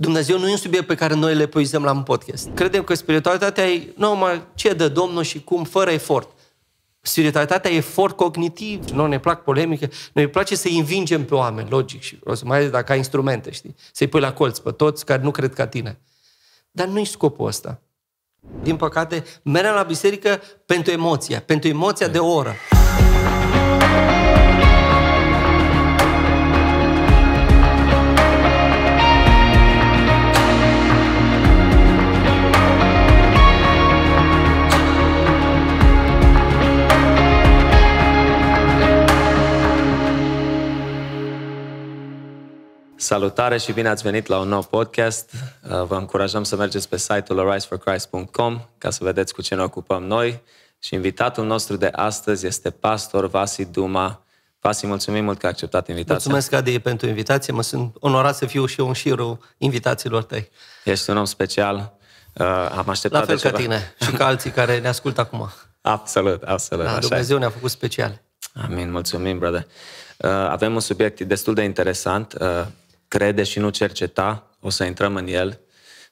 Dumnezeu nu e un subiect pe care noi le poizăm la un podcast. Credem că spiritualitatea e numai ce dă Domnul și cum, fără efort. Spiritualitatea e efort cognitiv. Nu ne plac polemică. Noi îi place să învingem pe oameni, logic. Și o să mai ales dacă ai instrumente, știi? Să-i pui la colț pe toți care nu cred ca tine. Dar nu-i scopul ăsta. Din păcate, merem la biserică pentru emoția, pentru emoția de o oră. Salutare și bine ați venit la un nou podcast. Uh, vă încurajăm să mergeți pe site-ul ariseforchrist.com ca să vedeți cu ce ne ocupăm noi. Și invitatul nostru de astăzi este pastor Vasi Duma. Vasi, mulțumim mult că ai acceptat invitația. Mulțumesc, Adi, pentru invitație. Mă sunt onorat să fiu și eu în șirul invitațiilor tăi. Ești un om special. Uh, am așteptat La fel de ca ceva. tine și ca alții care ne ascultă acum. Absolut, absolut. Da, așa e. Dumnezeu ne-a făcut special. Amin, mulțumim, brother. Uh, avem un subiect destul de interesant. Uh, crede și nu cerceta. O să intrăm în el.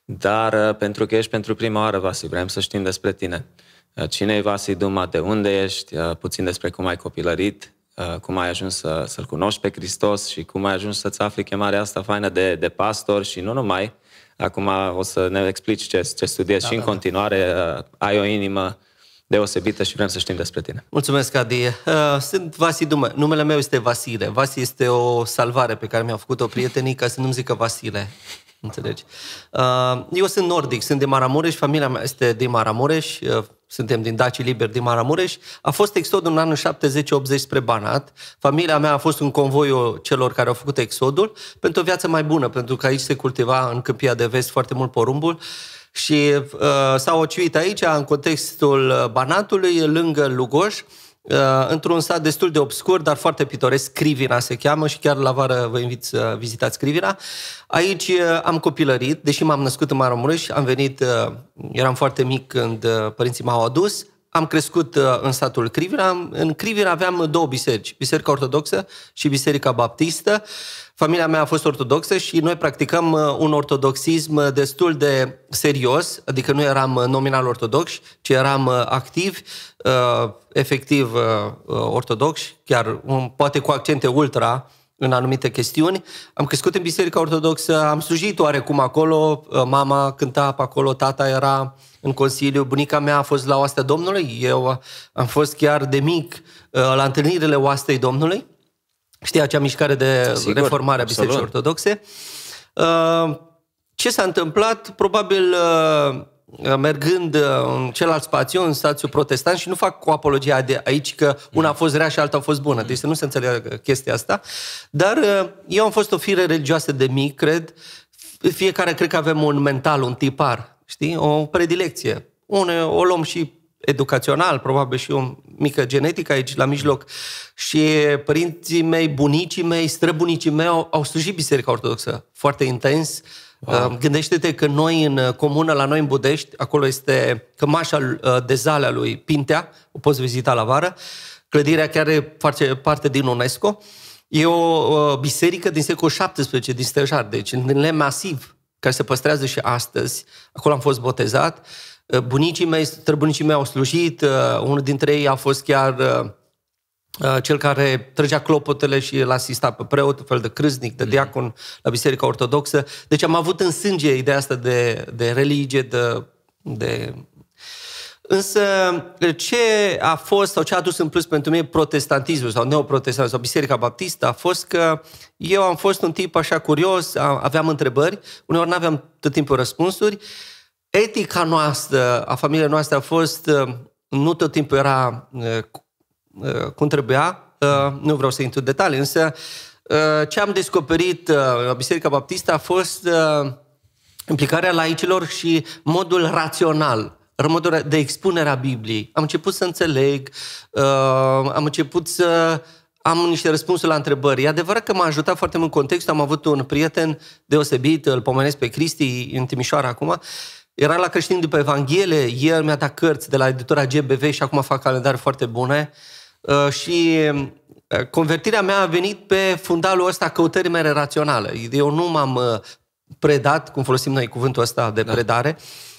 Dar uh, pentru că ești pentru prima oară, Vasi, vrem să știm despre tine. Uh, cine e Vasi Duma? De unde ești? Uh, puțin despre cum ai copilărit, uh, cum ai ajuns să, să-L cunoști pe Hristos și cum ai ajuns să-ți afli chemarea asta faină de, de pastor și nu numai. Acum o să ne explici ce, ce studiezi da, și în da, da. continuare. Uh, ai o inimă deosebită și vrem să știm despre tine. Mulțumesc, Adi. Uh, Sunt Vasi Dumă. Numele meu este Vasile. Vasi este o salvare pe care mi-a făcut-o prietenii ca să nu-mi zică Vasile. Înțelegi? Uh, Eu sunt nordic, sunt din Maramureș, familia mea este din Maramureș, uh, suntem din Daci Liber din Maramureș. A fost exodul în anul 70-80 spre Banat. Familia mea a fost în convoiul celor care au făcut exodul pentru o viață mai bună, pentru că aici se cultiva în câmpia de vest foarte mult porumbul și uh, s-au ocuit aici, în contextul uh, Banatului, lângă Lugoș, uh, într-un sat destul de obscur, dar foarte pitoresc, Crivina se cheamă și chiar la vară vă invit să vizitați Crivina. Aici uh, am copilărit, deși m-am născut în Maramureș, am venit, uh, eram foarte mic când uh, părinții m-au adus, am crescut uh, în satul Crivina. În Crivina aveam două biserici, Biserica Ortodoxă și Biserica Baptistă. Familia mea a fost ortodoxă și noi practicăm uh, un ortodoxism uh, destul de serios, adică nu eram uh, nominal ortodoxi, ci eram uh, activi, uh, efectiv uh, uh, ortodoxi, chiar um, poate cu accente ultra în anumite chestiuni. Am crescut în Biserica Ortodoxă, am slujit oarecum acolo, uh, mama cânta pe acolo, tata era în Consiliu, bunica mea a fost la oastea Domnului, eu am fost chiar de mic uh, la întâlnirile oastei Domnului. Știi acea mișcare de Sigur, reformare a absolut. Bisericii Ortodoxe. Uh, Ce s-a întâmplat? Probabil uh, mergând uh, în celălalt spațiu, în spațiu protestant, și nu fac cu apologia de aici că una a fost rea și alta a fost bună, deci să nu se înțeleagă chestia asta. Dar uh, eu am fost o fire religioasă de mic, cred. Fiecare cred că avem un mental, un tipar, știi? O predilecție. Une, o luăm și educațional, probabil și o mică genetică aici la mijloc. Și părinții mei, bunicii mei, străbunicii mei au, au slujit Biserica Ortodoxă foarte intens. Wow. Gândește-te că noi în comună, la noi în Budești, acolo este cămașa uh, de zale a lui Pintea, o poți vizita la vară, clădirea care face parte din UNESCO. E o uh, biserică din secolul 17 din Stejar, deci în lemn masiv, care se păstrează și astăzi. Acolo am fost botezat. Uh, Bunicii mei, străbunicii mei au slujit, uh, unul dintre ei a fost chiar uh, uh, cel care trăgea clopotele și îl asista pe preot, un fel de crâznic, de diacon la Biserica Ortodoxă. Deci am avut în sânge ideea asta de, de religie, de, de Însă, ce a fost sau ce a adus în plus pentru mine protestantismul sau neoprotestantismul sau Biserica Baptistă a fost că eu am fost un tip așa curios, a- aveam întrebări, uneori nu aveam tot timpul răspunsuri. Etica noastră, a familiei noastre a fost, uh, nu tot timpul era uh, cu- uh, cum trebuia, uh, nu vreau să intru în detalii, însă uh, ce am descoperit uh, la Biserica Baptistă a fost uh, implicarea laicilor și modul rațional, modul de expunere a Bibliei. Am început să înțeleg, uh, am început să am niște răspunsuri la întrebări. E adevărat că m-a ajutat foarte mult contextul. Am avut un prieten deosebit, îl pomenesc pe Cristi în Timișoara acum, era la creștin după Evanghelie, el mi-a dat cărți de la editura GBV și acum fac calendare foarte bune. Uh, și uh, convertirea mea a venit pe fundalul ăsta căutării mele raționale. Eu nu m-am uh, predat, cum folosim noi cuvântul ăsta de da. predare,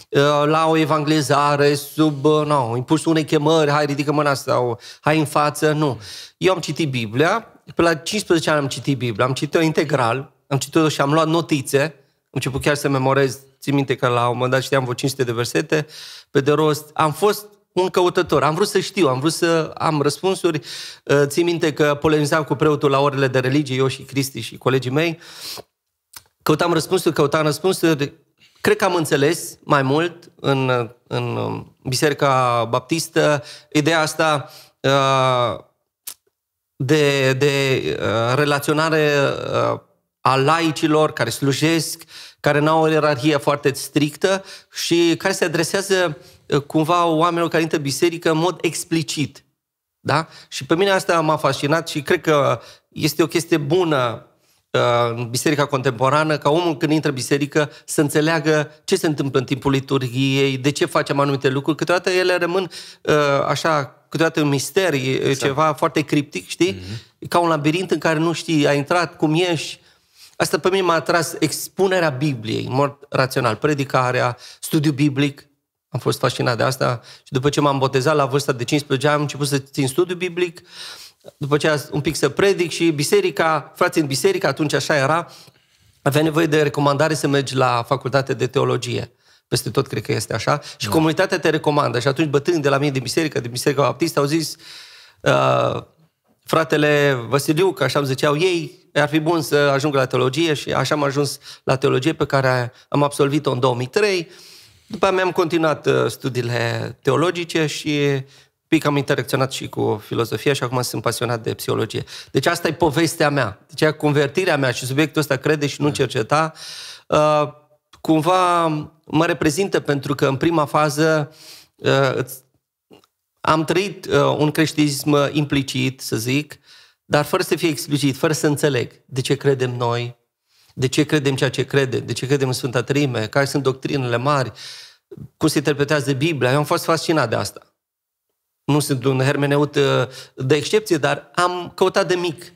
uh, la o evangelizare sub uh, no, impulsul unei chemări, hai ridică mâna sau hai în față, nu. Eu am citit Biblia, pe la 15 ani am citit Biblia, am citit-o integral, am citit-o și am luat notițe, am început chiar să memorez, țin minte că la un moment dat știam vreo 500 de versete, pe de rost, am fost un căutător. Am vrut să știu, am vrut să am răspunsuri. Uh, țin minte că polemizam cu preotul la orele de religie, eu și Cristi și colegii mei. Căutam răspunsuri, căutam răspunsuri. Cred că am înțeles mai mult în, în Biserica Baptistă ideea asta uh, de, de uh, relaționare a laicilor care slujesc, care nu au o ierarhie foarte strictă și care se adresează cumva oamenilor care intră în biserică în mod explicit. Da? Și pe mine asta m-a fascinat și cred că este o chestie bună uh, în biserica contemporană, ca omul când intră în biserică să înțeleagă ce se întâmplă în timpul liturgiei, de ce facem anumite lucruri. Câteodată ele rămân uh, așa, câteodată un mister, e exact. ceva foarte criptic, știi? Mm-hmm. E ca un labirint în care nu știi, ai intrat, cum ieși. Asta pe mine m-a atras expunerea Bibliei, în mod rațional, predicarea, studiu biblic, am fost fascinat de asta și după ce m-am botezat la vârsta de 15 ani, am început să țin studiu biblic, după ce un pic să predic și biserica, frații în biserică, atunci așa era, avea nevoie de recomandare să mergi la facultate de teologie. Peste tot cred că este așa. Și da. comunitatea te recomandă. Și atunci bătrânii de la mine de biserică, de biserica baptistă, au zis uh, fratele Vasiliu, că așa îmi ziceau ei, ar fi bun să ajung la teologie și așa am ajuns la teologie pe care am absolvit-o în 2003 după aceea mi-am continuat uh, studiile teologice și pic am interacționat și cu filozofia și acum sunt pasionat de psihologie. Deci asta e povestea mea. Deci convertirea mea și subiectul ăsta crede și nu cerceta, uh, cumva mă reprezintă pentru că în prima fază uh, am trăit un creștinism implicit, să zic, dar fără să fie explicit, fără să înțeleg de ce credem noi, de ce credem ceea ce credem, de ce credem în Sfânta Trime, care sunt doctrinele mari, cum se interpretează Biblia. Eu am fost fascinat de asta. Nu sunt un hermeneut uh, de excepție, dar am căutat de mic.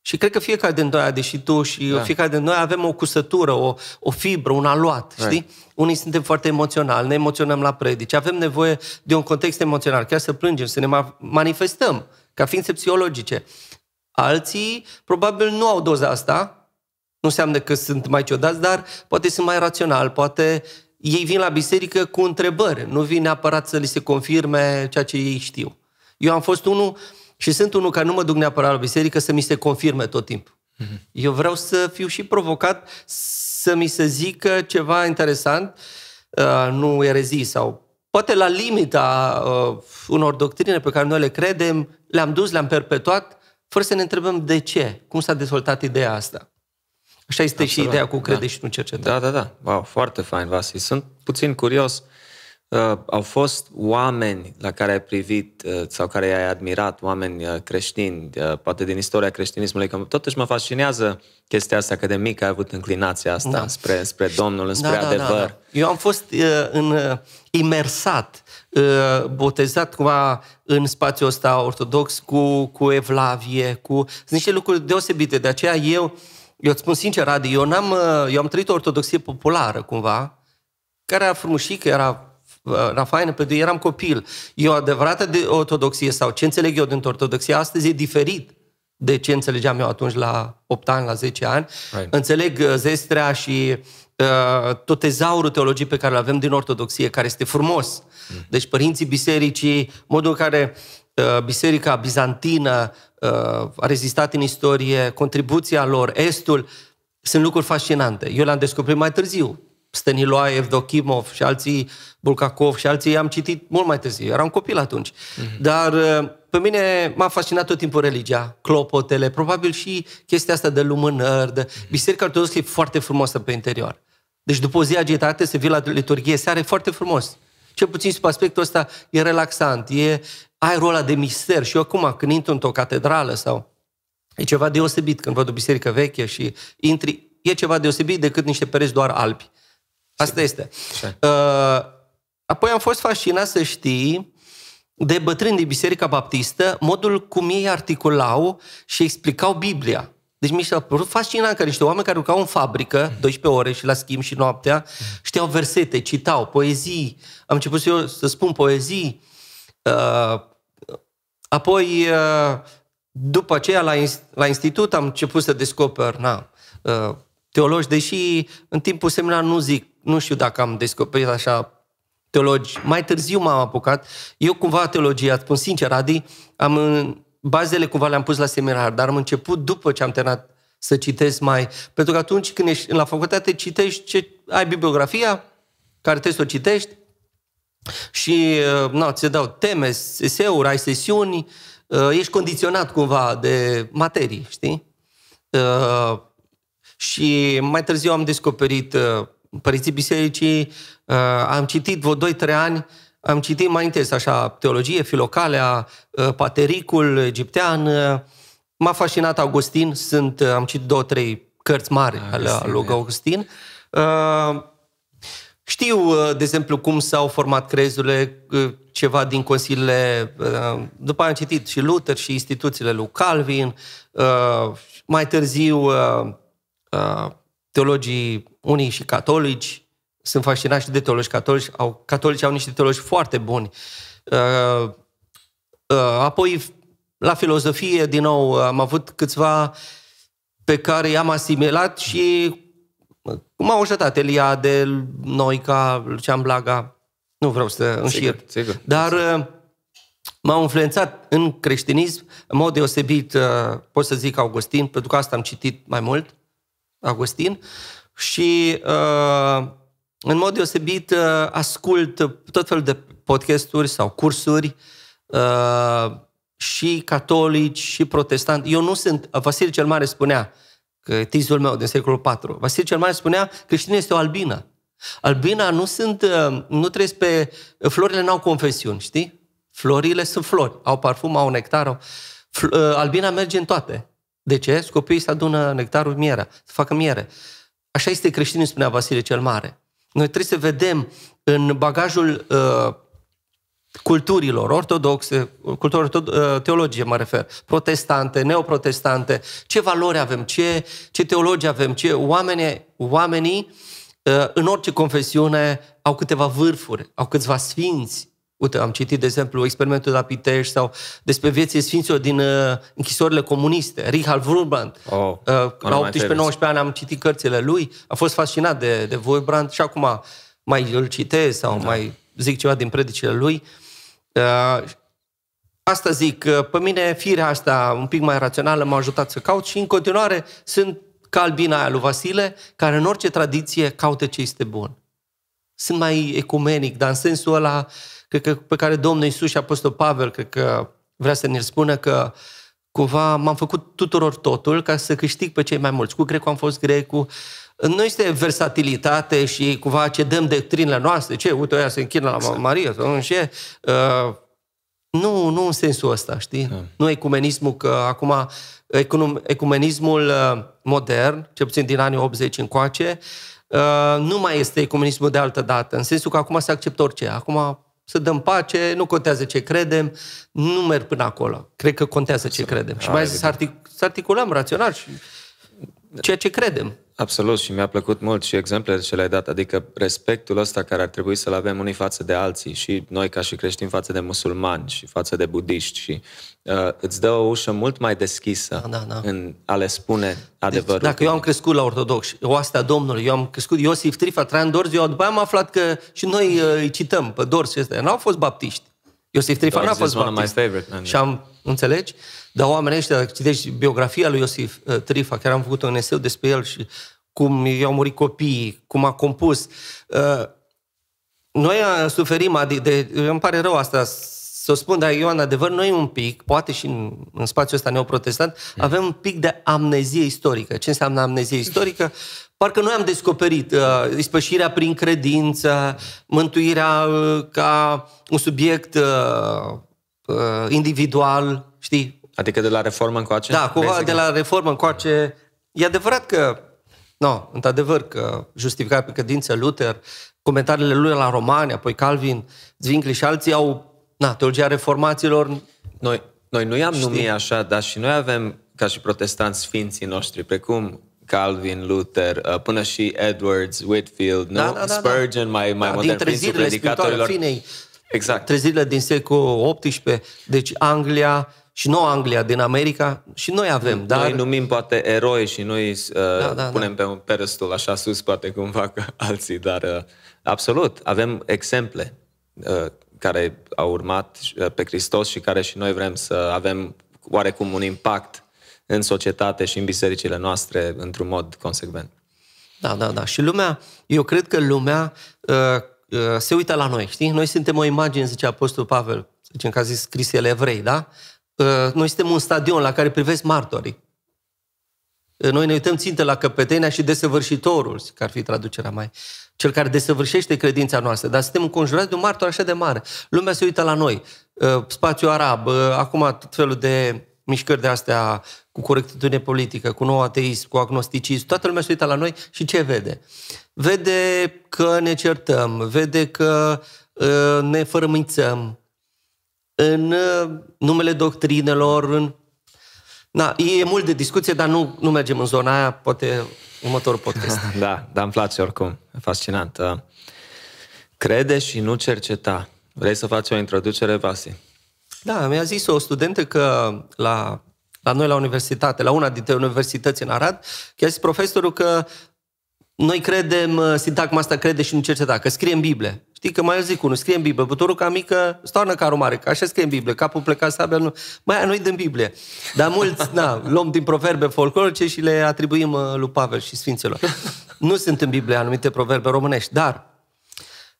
Și cred că fiecare dintre noi, deși tu și da. fiecare dintre noi avem o cusătură, o, o fibră, un aluat, right. știi? Unii suntem foarte emoționali, ne emoționăm la predici, avem nevoie de un context emoțional, chiar să plângem, să ne manifestăm ca ființe psihologice. Alții probabil nu au doza asta, nu înseamnă că sunt mai ciodați, dar poate sunt mai rațional, poate ei vin la biserică cu întrebări, nu vin neapărat să li se confirme ceea ce ei știu. Eu am fost unul și sunt unul care nu mă duc neapărat la biserică să mi se confirme tot timpul. Mm-hmm. Eu vreau să fiu și provocat să mi se zică ceva interesant, uh, nu erezii sau poate la limita uh, unor doctrine pe care noi le credem, le-am dus, le-am perpetuat, fără să ne întrebăm de ce, cum s-a dezvoltat ideea asta. Așa este Absolut. și ideea cu crede da. și nu cerceta. Da, da, da. Wow, foarte fain, Vasi. Sunt puțin curios. Uh, au fost oameni la care ai privit uh, sau care ai admirat, oameni uh, creștini, uh, poate din istoria creștinismului, că totuși mă fascinează chestia asta, că de mic ai avut înclinația asta da. spre, spre Domnul, spre da, adevăr. Da, da, da. Eu am fost uh, în, uh, imersat, uh, botezat cumva în spațiul ăsta ortodox cu, cu evlavie, cu... Sunt niște lucruri deosebite, de aceea eu uh, eu îți spun sincer, Adi, eu, n-am, uh, eu am trăit o ortodoxie populară, cumva, care era frumușică, era, uh, era faină, pentru că eram copil. Eu adevărată de ortodoxie sau ce înțeleg eu din ortodoxie astăzi e diferit de ce înțelegeam eu atunci la 8 ani, la 10 ani. Right. Înțeleg uh, zestrea și uh, tot tezaurul teologiei pe care îl avem din ortodoxie, care este frumos. Mm. Deci părinții bisericii, modul în care uh, biserica bizantină Uh, a rezistat în istorie, contribuția lor, Estul, sunt lucruri fascinante. Eu le-am descoperit mai târziu. Stăniloae, Evdokimov și alții, Bulgakov și alții am citit mult mai târziu. Eram copil atunci. Mm-hmm. Dar uh, pe mine m-a fascinat tot timpul religia, clopotele, probabil și chestia asta de lumânări. De... Mm-hmm. Biserica Ortodoxă e foarte frumoasă pe interior. Deci după o zi agitate să vii la liturghie seara e foarte frumos. Cel puțin sub aspectul ăsta e relaxant, e, aerul ăla de mister. Și eu acum, când intru într-o catedrală sau... E ceva deosebit când văd o biserică veche și intri, e ceva deosebit decât niște pereți doar albi. Asta este. Uh, apoi am fost fascinat să știi de bătrâni din Biserica Baptistă, modul cum ei articulau și explicau Biblia. Deci mi s-a părut fascinant că niște oameni care lucrau în fabrică, 12 ore și la schimb și noaptea, știau versete, citau, poezii. Am început eu să spun poezii. Uh, apoi, uh, după aceea, la, la institut am început să descoper na, uh, teologi, deși în timpul seminar nu zic, nu știu dacă am descoperit așa teologi. Mai târziu m-am apucat. Eu cumva teologia, spun sincer, Adi, am bazele cumva le-am pus la seminar, dar am început după ce am terminat să citesc mai... Pentru că atunci când ești la facultate, citești ce... ai bibliografia, care trebuie să o citești, și uh, na, ți se dau teme, eseuri, ai sesiuni, uh, ești condiționat cumva de materii, știi? Uh, și mai târziu am descoperit părinții bisericii, am citit vreo 2-3 ani am citit mai întâi așa teologie, filocalea, ă, patericul egiptean. Ă, m-a fascinat Augustin, sunt, ă, am citit două, trei cărți mari ale lui Augustin. Știu, de exemplu, cum s-au format crezurile, ceva din consiliile... După aia am citit și Luther și instituțiile lui Calvin. Mai târziu, teologii unii și catolici, sunt fascinat și de teologi catolici. Au, catolici au niște teologi foarte buni. Uh, uh, apoi, la filozofie, din nou, am avut câțiva pe care i-am asimilat și m-au ajutat Eliade, Noica, Lucian Blaga. Nu vreau să înșir. Sigur, sigur. Dar uh, m-au influențat în creștinism, în mod deosebit, uh, pot să zic Augustin, pentru că asta am citit mai mult, Augustin, și uh, în mod deosebit uh, ascult tot felul de podcasturi sau cursuri uh, și catolici și protestanti. Eu nu sunt, Vasile cel Mare spunea, că tizul meu din secolul IV, Vasile cel Mare spunea, creștinul este o albină. Albina nu sunt, uh, nu trăiesc pe, florile n-au confesiuni, știi? Florile sunt flori, au parfum, au nectar, au, albina merge în toate. De ce? Copiii să adună nectarul, mierea, să facă miere. Așa este creștinul, spunea Vasile cel Mare. Noi trebuie să vedem în bagajul uh, culturilor ortodoxe, cultură uh, teologie mă refer, protestante, neoprotestante, ce valori avem, ce, ce teologi avem, ce oameni, oamenii uh, în orice confesiune au câteva vârfuri, au câțiva sfinți. Uite, am citit, de exemplu, experimentul de la Pitești sau despre vieții sfinților din uh, închisorile comuniste. Richard Wurbrand. Oh, uh, la 18-19 ani am citit cărțile lui, a fost fascinat de, de Wurbrand și acum mai îl citez sau da. mai zic ceva din predicile lui. Uh, asta zic, uh, pe mine firea asta un pic mai rațională m-a ajutat să caut și în continuare sunt ca albina aia lui Vasile, care în orice tradiție caută ce este bun. Sunt mai ecumenic, dar în sensul ăla uh, cred că pe care Domnul Iisus și Apostol Pavel, cred că vrea să ne spună că cumva m-am făcut tuturor totul ca să câștig pe cei mai mulți. Cu grecul am fost grecul. Nu este versatilitate și cumva ce dăm doctrinele noastre, ce, uite, ăia se închină la exact. Maria sau nu ce. Uh, nu, nu în sensul ăsta, știi? Da. Nu ecumenismul, că acum ecumenismul uh, modern, cel puțin din anii 80 încoace, uh, nu mai este ecumenismul de altă dată, în sensul că acum se acceptă orice. Acum să dăm pace, nu contează ce credem, nu merg până acolo. Cred că contează ce credem. Și mai să, artic- să articulăm rațional și ceea ce credem. Absolut și mi-a plăcut mult și exemplele ce le-ai dat, adică respectul ăsta care ar trebui să-l avem unii față de alții și noi ca și creștini față de musulmani și față de budiști și uh, îți dă o ușă mult mai deschisă da, da. în a le spune deci, adevărul. Deci, dacă eu am crescut la ortodox, oastea Domnului, eu am crescut Iosif Trifa, Traian Dorz, eu după aia am aflat că și noi uh, îi cităm pe Dorz și ăsta. N-au fost baptiști. Iosif Trifa n-a fost baptist. Și am, înțelegi? Dar oamenii ăștia, dacă citești biografia lui Iosif uh, Trifa, chiar am făcut un eseu despre el și cum i-au murit copiii, cum a compus. Uh, noi suferim, de, de, îmi pare rău asta să o spun, dar eu în adevăr, noi un pic, poate și în, în spațiul ăsta neoprotestant, mm. avem un pic de amnezie istorică. Ce înseamnă amnezie istorică? Parcă noi am descoperit uh, ispășirea prin credință, mântuirea uh, ca un subiect uh, uh, individual, știi? Adică de la reformă încoace? Da, cumva de la reformă încoace. E adevărat că, no, într-adevăr că justificat pe credință Luther, comentariile lui la Romani, apoi Calvin, Zwingli și alții au, na, teologia reformaților... Noi, noi nu i-am numit așa, dar și noi avem ca și protestanți sfinții noștri, precum Calvin, Luther, uh, până și Edwards, Whitfield, Da, nu? da, da, da. Spurgeon, mai, mai Da, modern, din prințul trezirile spirituale predicatorilor. finei, Exact. trezirile din secolul XVIII, deci Anglia și Noua Anglia din America și noi avem, dar Noi numim poate eroi și noi uh, Da, da, punem pe un pedestal așa sus, poate cum fac alții, dar uh, absolut, avem exemple uh, care au urmat uh, pe Hristos și care și noi vrem să avem oarecum un impact în societate și în bisericile noastre într-un mod consecvent. Da, da, da. Și lumea, eu cred că lumea uh, uh, se uită la noi, știi? Noi suntem o imagine, zice Apostolul Pavel, zicem că a zis scris el evrei, da? Uh, noi suntem un stadion la care privesc martorii. Uh, Noi ne uităm țintă la căpetenia și desăvârșitorul, că ar fi traducerea mai, cel care desăvârșește credința noastră, dar suntem înconjurați de un martor așa de mare. Lumea se uită la noi. Uh, Spațiul arab, uh, acum tot felul de mișcări de astea cu corectitudine politică, cu nou ateism, cu agnosticism, toată lumea se uită la noi și ce vede? Vede că ne certăm, vede că uh, ne fărămițăm în uh, numele doctrinelor, în... Na, e mult de discuție, dar nu, nu mergem în zona aia, poate următorul podcast. Da, dar îmi place oricum. E fascinant. Uh, Crede și nu cerceta. Vrei să faci o introducere, Vasi? Da, mi-a zis o studentă că la, la noi la universitate, la una dintre universități în Arad, că a zis profesorul că noi credem, uh, sintagma asta crede și nu cerceta, că scrie în Biblie. Știi că mai zic unul, scrie în Biblie, buturuca mică, stoarnă carul mare, că așa scrie în Biblie, capul plecat sabia, nu. Mai aia nu-i din Biblie. Dar mulți, na, luăm din proverbe folclorice și le atribuim uh, lui Pavel și Sfinților. Nu sunt în Biblie anumite proverbe românești, dar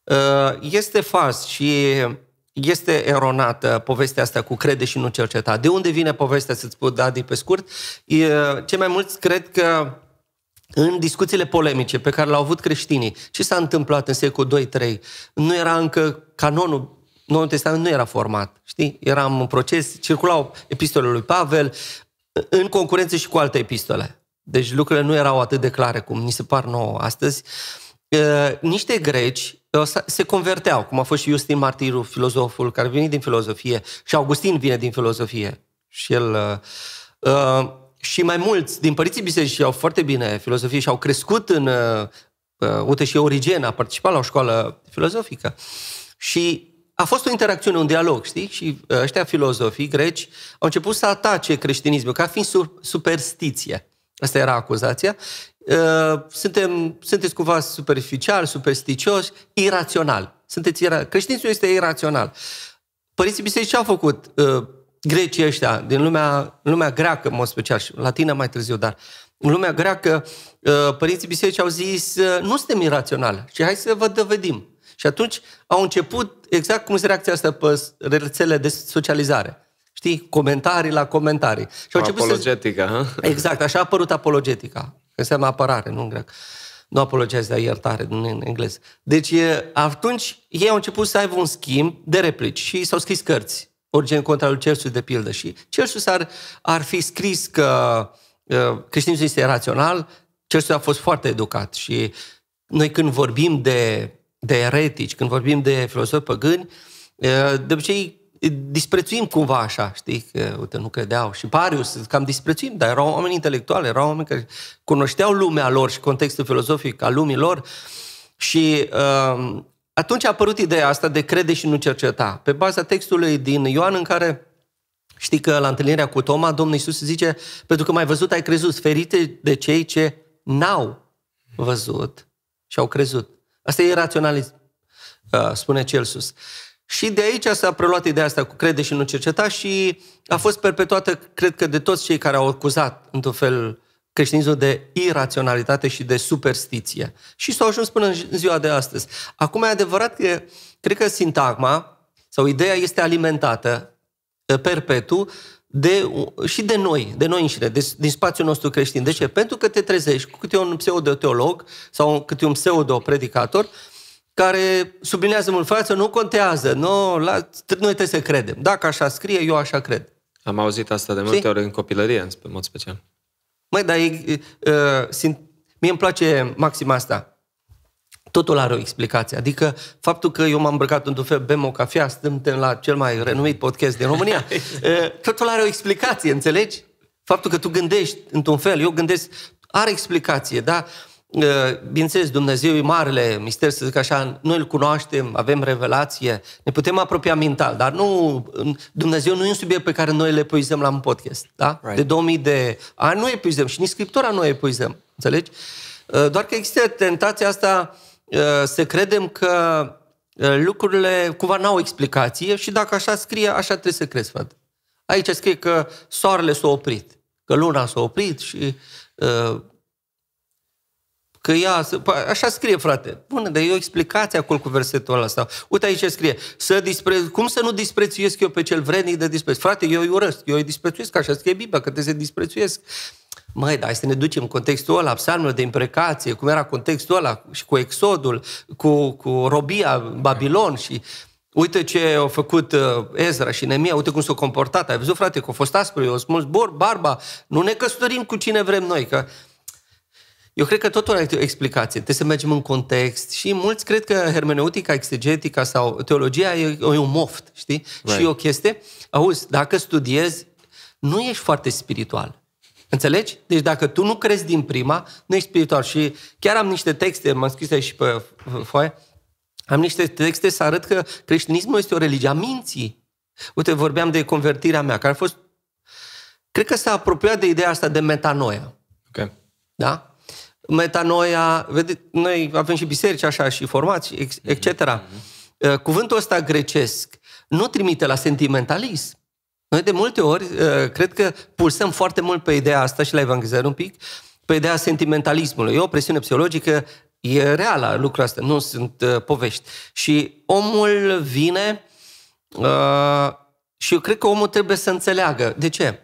Uh, este fals și este eronată povestea asta cu crede și nu cerceta. De unde vine povestea, să-ți spun, Dadi, pe scurt? E, Cei mai mulți cred că în discuțiile polemice pe care le-au avut creștinii, ce s-a întâmplat în secolul 2-3? Nu era încă canonul Noul Testament nu era format, știi? Eram în proces, circulau epistolele lui Pavel în concurență și cu alte epistole. Deci lucrurile nu erau atât de clare cum ni se par nouă astăzi. Uh, Niște greci uh, s- se converteau, cum a fost și Justin Martirul, filozoful, care vine din filozofie, și Augustin vine din filozofie. Și el... uh, uh, și mai mulți din părinții bisericii au foarte bine filozofie și au crescut în... Uh, uh, uite, și Origen a participat la o școală filozofică. Și a fost o interacțiune, un dialog, știi? Și uh, ăștia filozofii greci au început să atace creștinismul ca fiind su- superstiție. Asta era acuzația. Uh, Suntem, sunteți cumva superficial, supersticios, irațional. Sunteți ira... Creștinismul este irațional. Părinții biserici ce au făcut? Uh, Grecii ăștia, din lumea, lumea greacă, în mod special, și latină mai târziu, dar în lumea greacă, uh, părinții biserici au zis, uh, nu suntem iraționali, ci hai să vă dovedim. Și atunci au început, exact cum este reacția asta pe rețele de socializare. Știi? Comentarii la comentarii. Și au început să... Apologetică, ha? Exact, așa a apărut apologetica. Că înseamnă apărare, nu în grec. Nu apologezi, dar iertare în, în engleză. Deci e, atunci ei au început să aibă un schimb de replici și s-au scris cărți. Origen contra lui Celsus, de pildă. Și Celsus ar, ar fi scris că uh, creștinismul este rațional, Celsus a fost foarte educat și noi când vorbim de, de eretici, când vorbim de filozofi păgâni, uh, de obicei disprețuim cumva așa, știi, că uite, nu credeau. Și Parius, cam disprețuim, dar erau oameni intelectuali, erau oameni care cunoșteau lumea lor și contextul filozofic al lumii lor și uh, atunci a apărut ideea asta de crede și nu cerceta, pe baza textului din Ioan în care Știi că la întâlnirea cu Toma, Domnul Iisus zice, pentru că mai văzut ai crezut, ferite de cei ce n-au văzut și au crezut. Asta e raționalism, uh, spune Celsus. Și de aici s-a preluat ideea asta cu crede și nu cerceta și a fost perpetuată, cred că, de toți cei care au acuzat, într-un fel, creștinismul de iraționalitate și de superstiție. Și s-au ajuns până în ziua de astăzi. Acum e adevărat că, cred că sintagma sau ideea este alimentată perpetu de, și de noi, de noi înșine, de, din spațiul nostru creștin. De ce? Pentru că te trezești cu câte un pseudo-teolog sau câte un pseudo-predicator care sublinează mult față, nu contează, nu, la, noi trebuie să credem. Dacă așa scrie, eu așa cred. Am auzit asta de multe Știi? ori în copilărie, în mod special. Măi, dar e, uh, simt, mie îmi place maxima asta. Totul are o explicație. Adică faptul că eu m-am îmbrăcat într-un fel, bem o cafea, suntem la cel mai renumit podcast din România, uh, totul are o explicație, înțelegi? Faptul că tu gândești într-un fel, eu gândesc, are explicație, da? Uh, bineînțeles, Dumnezeu e marele mister, să zic așa, noi îl cunoaștem, avem revelație, ne putem apropia mental, dar nu, Dumnezeu nu e un subiect pe care noi le epuizăm la un podcast, da? Right. De 2000 de ani nu epuizăm și nici Scriptura nu epuizăm, înțelegi? Uh, doar că există tentația asta uh, să credem că lucrurile cumva n-au explicație și dacă așa scrie, așa trebuie să crezi, frate. Aici scrie că soarele s-a oprit, că luna s-a oprit și uh, că ea, așa scrie, frate. Bun, dar e o explicație acolo cu versetul ăsta. Uite aici scrie, să dispre... cum să nu disprețuiesc eu pe cel vrednic de dispreț? Frate, eu îi urăsc, eu îi disprețuiesc, așa scrie Biblia, că trebuie să disprețuiesc. Măi, dar hai să ne ducem în contextul ăla, psalmul de imprecație, cum era contextul ăla și cu exodul, cu, cu robia Babilon și Uite ce au făcut uh, Ezra și Nemia, uite cum s-au comportat. Ai văzut, frate, că au fost aspru, au smuls bor, barba. Nu ne căsătorim cu cine vrem noi, că eu cred că totul are o explicație. Trebuie să mergem în context și mulți cred că hermeneutica, exegetica sau teologia e, e un moft, știi? Right. Și o chestie, auzi, dacă studiezi, nu ești foarte spiritual. Înțelegi? Deci dacă tu nu crezi din prima, nu ești spiritual. Și chiar am niște texte, m-am scris aici și pe foaie, am niște texte să arăt că creștinismul este o religie a minții. Uite, vorbeam de convertirea mea, care a fost... Cred că s-a apropiat de ideea asta de metanoia. Ok. Da? Metanoia, vedeți, noi avem și biserici așa și formați, etc. Mm-hmm. Cuvântul ăsta grecesc nu trimite la sentimentalism. Noi de multe ori, uh, cred că pulsăm foarte mult pe ideea asta și la evangelizare un pic, pe ideea sentimentalismului. E o presiune psihologică E reală lucrul ăsta, nu sunt uh, povești. Și omul vine uh, și eu cred că omul trebuie să înțeleagă. De ce?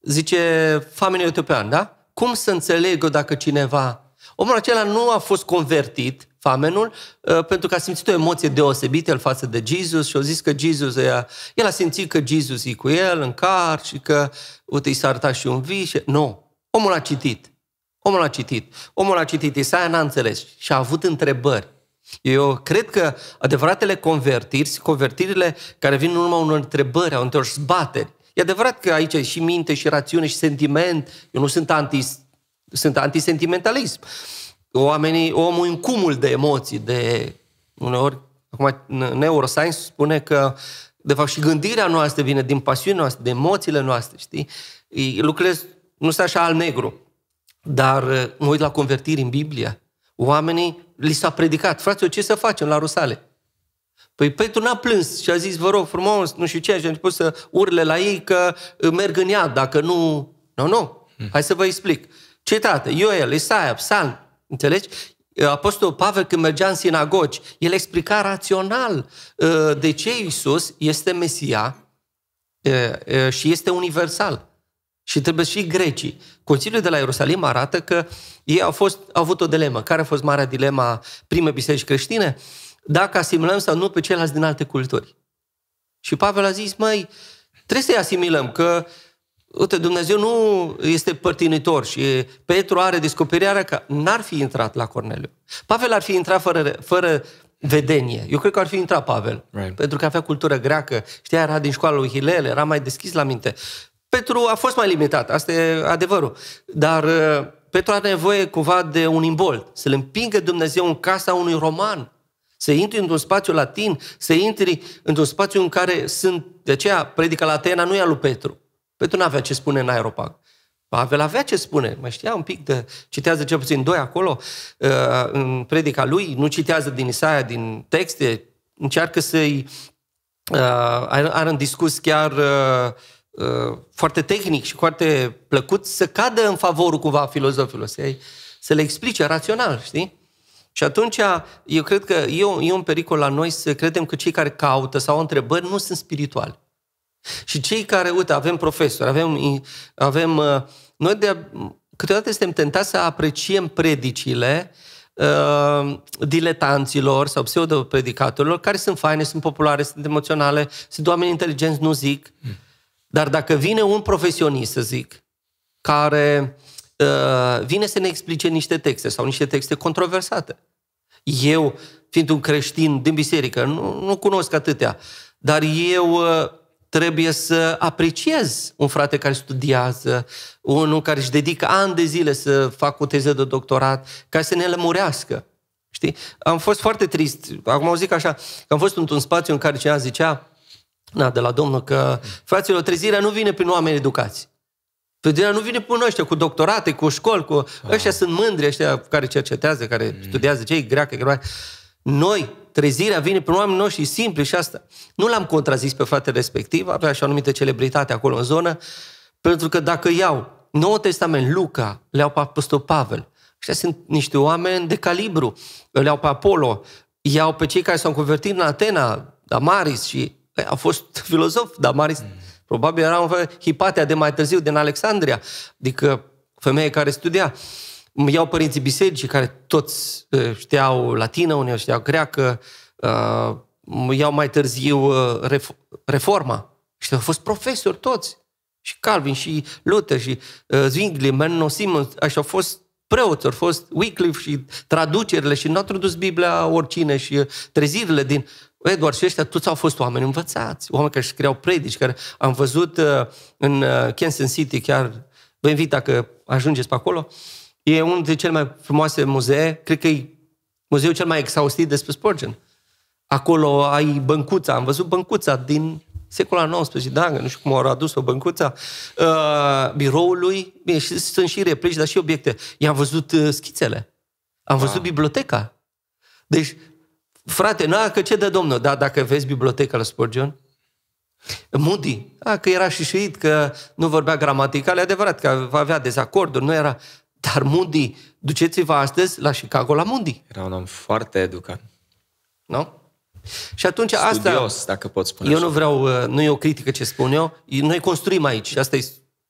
Zice famenul etiopian, da? Cum să înțeleg eu dacă cineva... Omul acela nu a fost convertit, famenul, uh, pentru că a simțit o emoție deosebită el față de Jesus și a zis că Jesus, ea, el a simțit că Jesus e cu el în car și că, uite, i s-a arătat și un vis. Și... Nu. Omul a citit. Omul a citit. Omul a citit, Isaia n-a înțeles și a avut întrebări. Eu cred că adevăratele convertiri, convertirile care vin în urma unor întrebări, au întors zbateri. E adevărat că aici e și minte, și rațiune, și sentiment. Eu nu sunt, anti, sunt antisentimentalism. Oamenii, omul în cumul de emoții, de uneori, acum neuroscience spune că de fapt și gândirea noastră vine din pasiunea noastră, de emoțiile noastre, știi? Lucrurile nu sunt așa al-negru. Dar uh, mă uit la convertiri în Biblie. Oamenii li s-a predicat. Fraților, ce să facem la Rusale? Păi Petru n-a plâns și a zis, vă rog frumos, nu știu ce, și a început să urle la ei că uh, merg în iad, dacă nu... Nu, nu. Hai să vă explic. Cetate, Ioel, Isaia, Psalm, înțelegi? Uh, Apostolul Pavel când mergea în sinagogi, el explica rațional de ce Iisus este Mesia și este universal. Și trebuie și grecii. Conciliul de la Ierusalim arată că ei au, fost, au avut o dilemă. Care a fost marea dilema primei biserici creștine? Dacă asimilăm sau nu pe ceilalți din alte culturi. Și Pavel a zis, măi, trebuie să-i asimilăm, că uite, Dumnezeu nu este părtinitor și Petru are descoperirea că n-ar fi intrat la Corneliu. Pavel ar fi intrat fără, fără vedenie. Eu cred că ar fi intrat Pavel, right. pentru că avea cultură greacă, știa, era din școala lui Hilel, era mai deschis la minte. Petru a fost mai limitat, asta e adevărul. Dar uh, Petru are nevoie cumva de un imbol, să-l împingă Dumnezeu în casa unui roman, să intri într-un spațiu latin, să intri într-un spațiu în care sunt... De aceea, predica la Atena nu e a lui Petru. Petru nu avea ce spune în aeropag. Pavel avea ce spune, mai știa un pic de... Citează cel puțin doi acolo, uh, în predica lui, nu citează din Isaia, din texte, încearcă să-i... Uh, are în discurs chiar Uh, foarte tehnic și foarte plăcut să cadă în favorul cumva filozofilor, să, să le explice rațional, știi? Și atunci, eu cred că e, e un pericol la noi să credem că cei care caută sau au întrebări nu sunt spirituali. Și cei care, uite, avem profesori, avem, avem uh, noi de, câteodată suntem tentați să apreciem predicile uh, diletanților sau pseudo-predicatorilor care sunt faine, sunt populare, sunt emoționale, sunt oameni inteligenți, nu zic. Mm dar dacă vine un profesionist, să zic, care uh, vine să ne explice niște texte sau niște texte controversate, eu, fiind un creștin din biserică, nu, nu cunosc atâtea, dar eu uh, trebuie să apreciez un frate care studiază, unul care își dedică ani de zile să facă o teză de doctorat, ca să ne lămurească. Știi? Am fost foarte trist. Acum o zic așa, că am fost într-un spațiu în care cineva zicea, na, de la Domnul, că fraților, trezirea nu vine prin oameni educați. Trezirea nu vine până ăștia cu doctorate, cu școli, cu... Ăștia sunt mândri, ăștia care cercetează, care studiază, cei greacă, greacă. Noi, trezirea vine prin oameni noștri simpli și asta. Nu l-am contrazis pe fratele respectiv, avea și o anumită celebritate acolo în zonă, pentru că dacă iau Noul Testament, Luca, le iau pe Apostol Pavel, ăștia sunt niște oameni de calibru, le iau pe Apollo, iau pe cei care s-au convertit în Atena, Damaris și bă, au fost filozofi, Damaris, mm. probabil era un fel Hipatia de mai târziu din Alexandria, adică femeie care studia. Îmi iau părinții bisericii care toți uh, știau latină, unii știau greacă, uh, iau mai târziu uh, reforma. Și au fost profesori toți. Și Calvin, și Luther, și uh, Zwingli, Menno Simons, așa au fost preoți, au fost Wycliffe și traducerile și nu au tradus Biblia oricine și uh, trezirile din... Edward și ăștia toți au fost oameni învățați, oameni care scriau predici, care am văzut uh, în uh, Kansas City, chiar vă invit dacă ajungeți pe acolo, e unul dintre cele mai frumoase muzee, cred că e muzeul cel mai exhaustiv despre Spurgeon. Acolo ai băncuța, am văzut băncuța din secolul XIX, da, nu știu cum au adus-o băncuța, uh, biroului, bine, și sunt și replici, dar și obiecte. I-am văzut uh, schițele. Am văzut wow. biblioteca. Deci, frate, nu, că ce de domnul? Da, dacă vezi biblioteca la Spurgeon, Moody, a, că era șișuit, că nu vorbea gramatical, e adevărat că avea dezacorduri, nu era... Dar Moody, duceți-vă astăzi la Chicago la Moody. Era un om foarte educat. Nu? Și atunci Studios, asta... dacă pot spune Eu așa. nu vreau, uh, nu e o critică ce spun eu, noi construim aici, asta e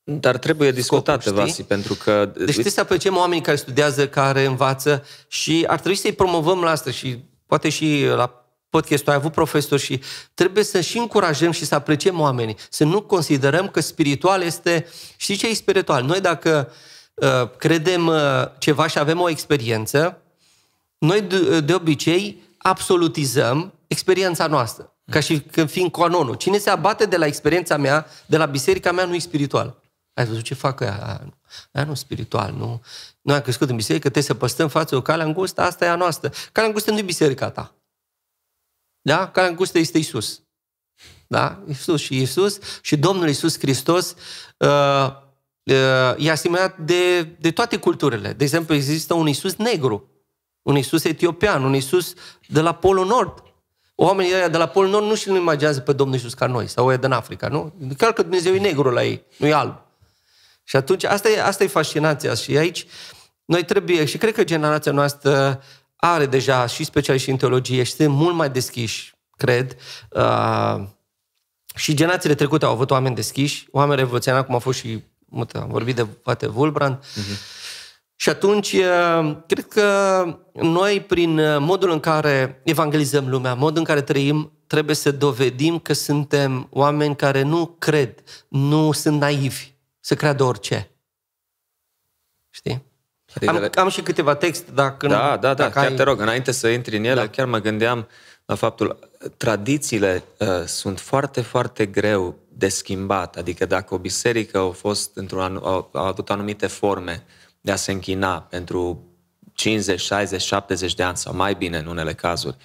Dar trebuie discutate, Scopul, Vasi, pentru că... deci trebuie să apreciem oamenii care studiază, care învață și ar trebui să-i promovăm la asta și poate și la podcastul ai avut profesori și trebuie să și încurajăm și să apreciem oamenii. Să nu considerăm că spiritual este... Știi ce e spiritual? Noi dacă uh, credem uh, ceva și avem o experiență, noi de, de obicei absolutizăm experiența noastră, ca și când fiind canonul. Cine se abate de la experiența mea, de la biserica mea, nu e spiritual. Ai văzut ce fac ea? Aia nu spiritual, nu. Noi am crescut în biserică, trebuie să păstăm față o cale îngustă, asta e a noastră. Calea îngustă nu e biserica ta. Da? Calea îngustă este Isus. Da? Isus și Isus și Domnul Isus Hristos uh, uh, e asemenea de, de toate culturile. De exemplu, există un Isus negru, un Isus etiopian, un Isus de la Polul Nord. Oamenii ăia de la Polul Nord nu și nu imaginează pe Domnul Isus ca noi, sau e din Africa, nu? Clar că Dumnezeu e negru la ei, nu e alb. Și atunci, asta e, asta e fascinația. Și aici, noi trebuie, și cred că generația noastră are deja și specialiști în teologie și sunt mult mai deschiși, cred. Uh, și generațiile trecute au avut oameni deschiși, oameni revoluționari, cum a fost și, mută, am vorbit de poate Vulbrand. Uh-huh. Și atunci, cred că noi, prin modul în care evangelizăm lumea, modul în care trăim, trebuie să dovedim că suntem oameni care nu cred, nu sunt naivi, să creadă orice. Știi? Am, am și câteva texte, dacă Da, nu, da, da, dacă chiar ai... te rog, înainte să intri în ele, Da. chiar mă gândeam la faptul, tradițiile uh, sunt foarte, foarte greu de schimbat. Adică dacă o biserică a fost într-un anu- a, a avut anumite forme de a se închina pentru 50, 60, 70 de ani sau mai bine în unele cazuri.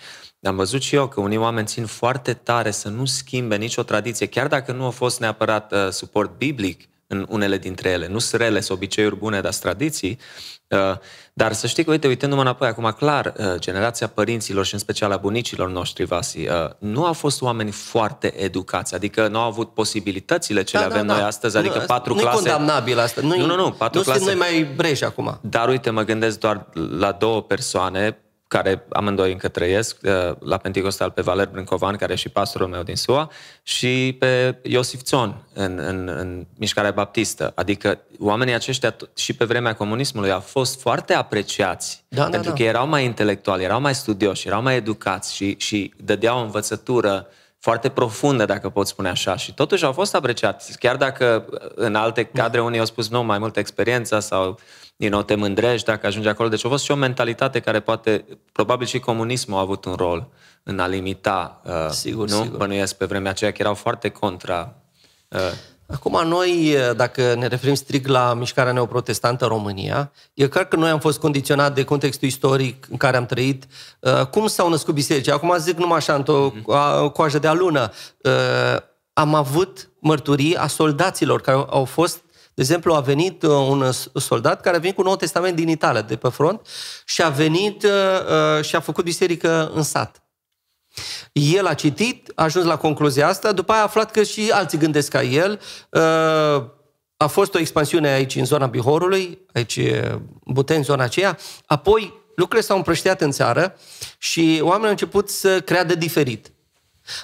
Am văzut și eu că unii oameni țin foarte tare să nu schimbe nicio tradiție, chiar dacă nu a fost neapărat uh, suport biblic în unele dintre ele. Nu sunt rele, sunt obiceiuri bune, dar sunt tradiții. Uh, dar să știi că, uite, uitându-mă înapoi, acum clar, uh, generația părinților și în special a bunicilor noștri, Vasi, uh, nu au fost oameni foarte educați, adică nu au avut posibilitățile ce le avem noi astăzi, adică nu, patru nu clase. Nu e condamnabil asta. Nu, Nu, nu, nu, patru nu clase. suntem noi mai breși acum. Dar uite, mă gândesc doar la două persoane care amândoi încă trăiesc, uh, la Pentecostal pe Valer Brâncovan, care e și pastorul meu din SUA, și pe Iosif Țon, în, în, în mișcarea baptistă. Adică oamenii aceștia t- și pe vremea comunismului au fost foarte apreciați, Da, da, pentru da. că erau mai intelectuali, erau mai studioși, erau mai educați și, și dădeau o învățătură foarte profundă, dacă pot spune așa, și totuși au fost apreciați, chiar dacă în alte cadre unii au spus nu, mai multă experiență sau din nou te mândrești dacă ajungi acolo. Deci a fost și o mentalitate care poate, probabil și comunismul a avut un rol în a limita, uh, Sigur, nu? sigur. Bănuiesc pe vremea aceea că erau foarte contra uh, Acum noi, dacă ne referim strict la mișcarea neoprotestantă în România, e clar că noi am fost condiționat de contextul istoric în care am trăit. Uh, Cum s-au născut biserici? Acum zic numai așa, într-o a- coajă de alună. Uh, Am avut mărturii a soldaților care au fost de exemplu, a venit uh, un s- soldat care a venit cu Noul Testament din Italia, de pe front, și a venit uh, uh, și a făcut biserică în sat. El a citit, a ajuns la concluzia asta, după aia a aflat că și alții gândesc ca el. Uh, A fost o expansiune aici în zona Bihorului, aici uh, Buteni, zona aceea. Apoi lucrurile s-au împrăștiat în țară și oamenii au început să creadă diferit.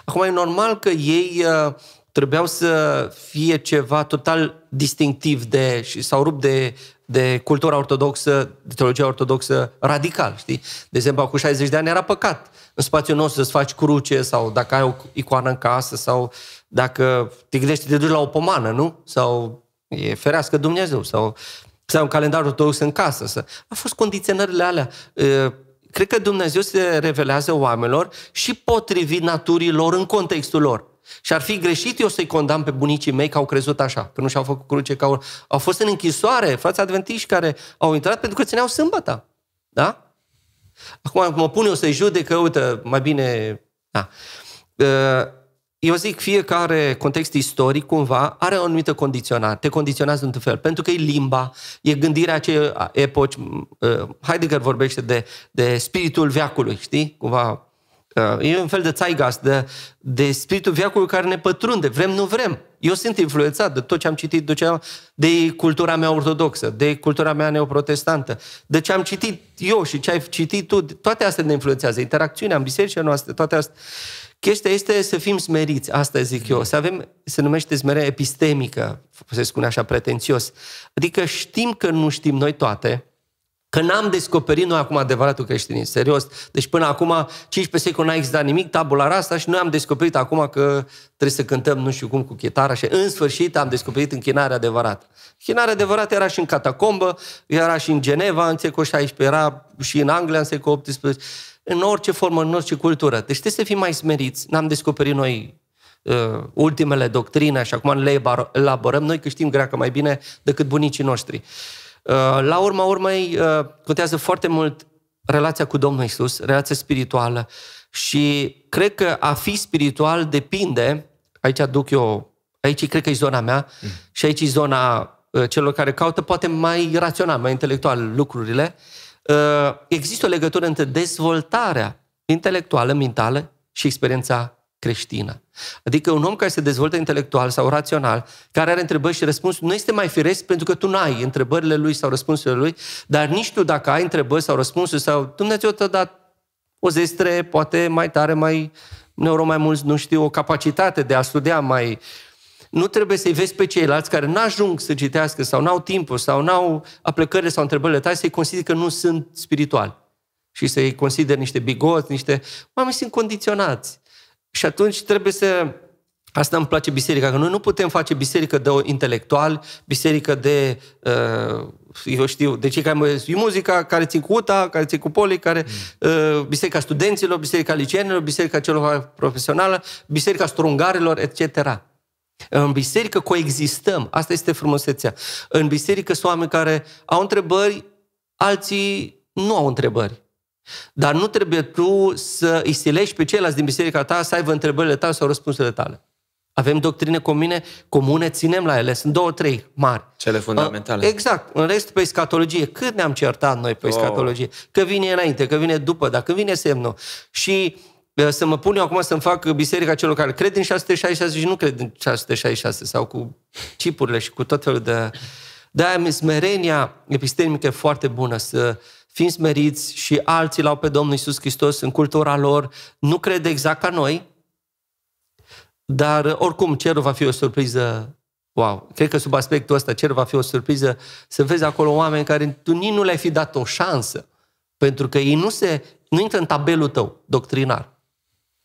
Acum e normal că ei uh, trebuiau să fie ceva total distinctiv de, și s-au rupt de, de cultura ortodoxă, de teologia ortodoxă radical, știi? De exemplu, cu 60 de ani era păcat în spațiul nostru să-ți faci cruce sau dacă ai o icoană în casă sau dacă te gândești să te duci la o pomană, nu? Sau e ferească Dumnezeu sau să ai un calendar ortodox în casă. Să... A fost condiționările alea. Uh, Cred că Dumnezeu se revelează oamenilor și potrivit naturii lor în contextul lor. Și ar fi greșit eu să-i condamn pe bunicii mei că au crezut așa, că nu și-au făcut cruce, că au, au fost în închisoare, frați adventiști care au intrat pentru că țineau sâmbăta. Da? Acum mă pun eu să-i judec că, uite, mai bine... Da. Eu zic, fiecare context istoric, cumva, are o anumită condiționare. Te condiționează într-un fel. Pentru că e limba, e gândirea acelei epoci. Heidegger vorbește de, de spiritul veacului, știi? Cumva, e un fel de zeitgeist, de, de spiritul veacului care ne pătrunde. Vrem, nu vrem. Eu sunt influențat de tot ce am citit, de, ce am, de cultura mea ortodoxă, de cultura mea neoprotestantă, de ce am citit eu și ce ai citit tu. Toate astea ne influențează. Interacțiunea în bisericile noastre, toate astea. Chestia este să fim smeriți, asta zic eu, să avem, se numește smerenie epistemică, se spune așa pretențios. Adică știm că nu știm noi toate, că n-am descoperit noi acum adevăratul creștinism, serios. Deci până acum, 15 secole n-a existat nimic, tabula rasa și noi am descoperit acum că trebuie să cântăm nu știu cum cu chitara și în sfârșit am descoperit închinarea adevărată. Închinarea adevărată era și în catacombă, era și în Geneva în secolul XVI, era și în Anglia în secolul XVIII în orice formă, în orice cultură. Deci trebuie să fim mai smeriți. N-am descoperit noi uh, ultimele doctrine și acum le elaborăm noi că știm greacă mai bine decât bunicii noștri. Uh, la urma urmei, uh, contează foarte mult relația cu Domnul Isus, relația spirituală și cred că a fi spiritual depinde, aici aduc eu, aici cred că e zona mea mm. și aici e zona uh, celor care caută poate mai rațional, mai intelectual lucrurile, Uh, există o legătură între dezvoltarea intelectuală, mentală și experiența creștină. Adică un om care se dezvoltă intelectual sau rațional, care are întrebări și răspunsuri, nu este mai firesc pentru că tu n-ai întrebările lui sau răspunsurile lui, dar nici tu dacă ai întrebări sau răspunsuri sau Dumnezeu te-a dat o zestre, poate mai tare, mai neuro mai mulți, nu știu, o capacitate de a studia mai nu trebuie să-i vezi pe ceilalți care n-ajung să citească sau n-au timpul sau n-au aplicările sau întrebările tale, să-i consideri că nu sunt spirituali. Și să-i consideri niște bigoți, niște... Oamenii sunt condiționați. Și atunci trebuie să... Asta îmi place biserica, că noi nu putem face biserică de intelectual, biserică de, uh, eu știu, de cei care e muzica, care țin cu UTA, care țin cu poli, care, uh, biserica studenților, biserica licenilor, biserica celor profesională, biserica strungarilor, etc. În biserică coexistăm. Asta este frumusețea. În biserică sunt oameni care au întrebări, alții nu au întrebări. Dar nu trebuie tu să îi silești pe ceilalți din biserica ta să aibă întrebările tale sau răspunsurile tale. Avem doctrine comune, comune, ținem la ele. Sunt două, trei mari. Cele fundamentale. Exact. În rest, pe escatologie. Cât ne-am certat noi pe escatologie? Că vine înainte, că vine după, dacă vine semnul. Și să mă pun eu acum să-mi fac biserica celor care cred în 666 și nu cred în 666 sau cu cipurile și cu tot felul de... De-aia smerenia epistemică e foarte bună, să fim smeriți și alții l-au pe Domnul Iisus Hristos în cultura lor, nu cred exact ca noi, dar oricum cerul va fi o surpriză Wow, cred că sub aspectul ăsta cerul va fi o surpriză să vezi acolo oameni care tu nici nu le-ai fi dat o șansă, pentru că ei nu se nu intră în tabelul tău doctrinar.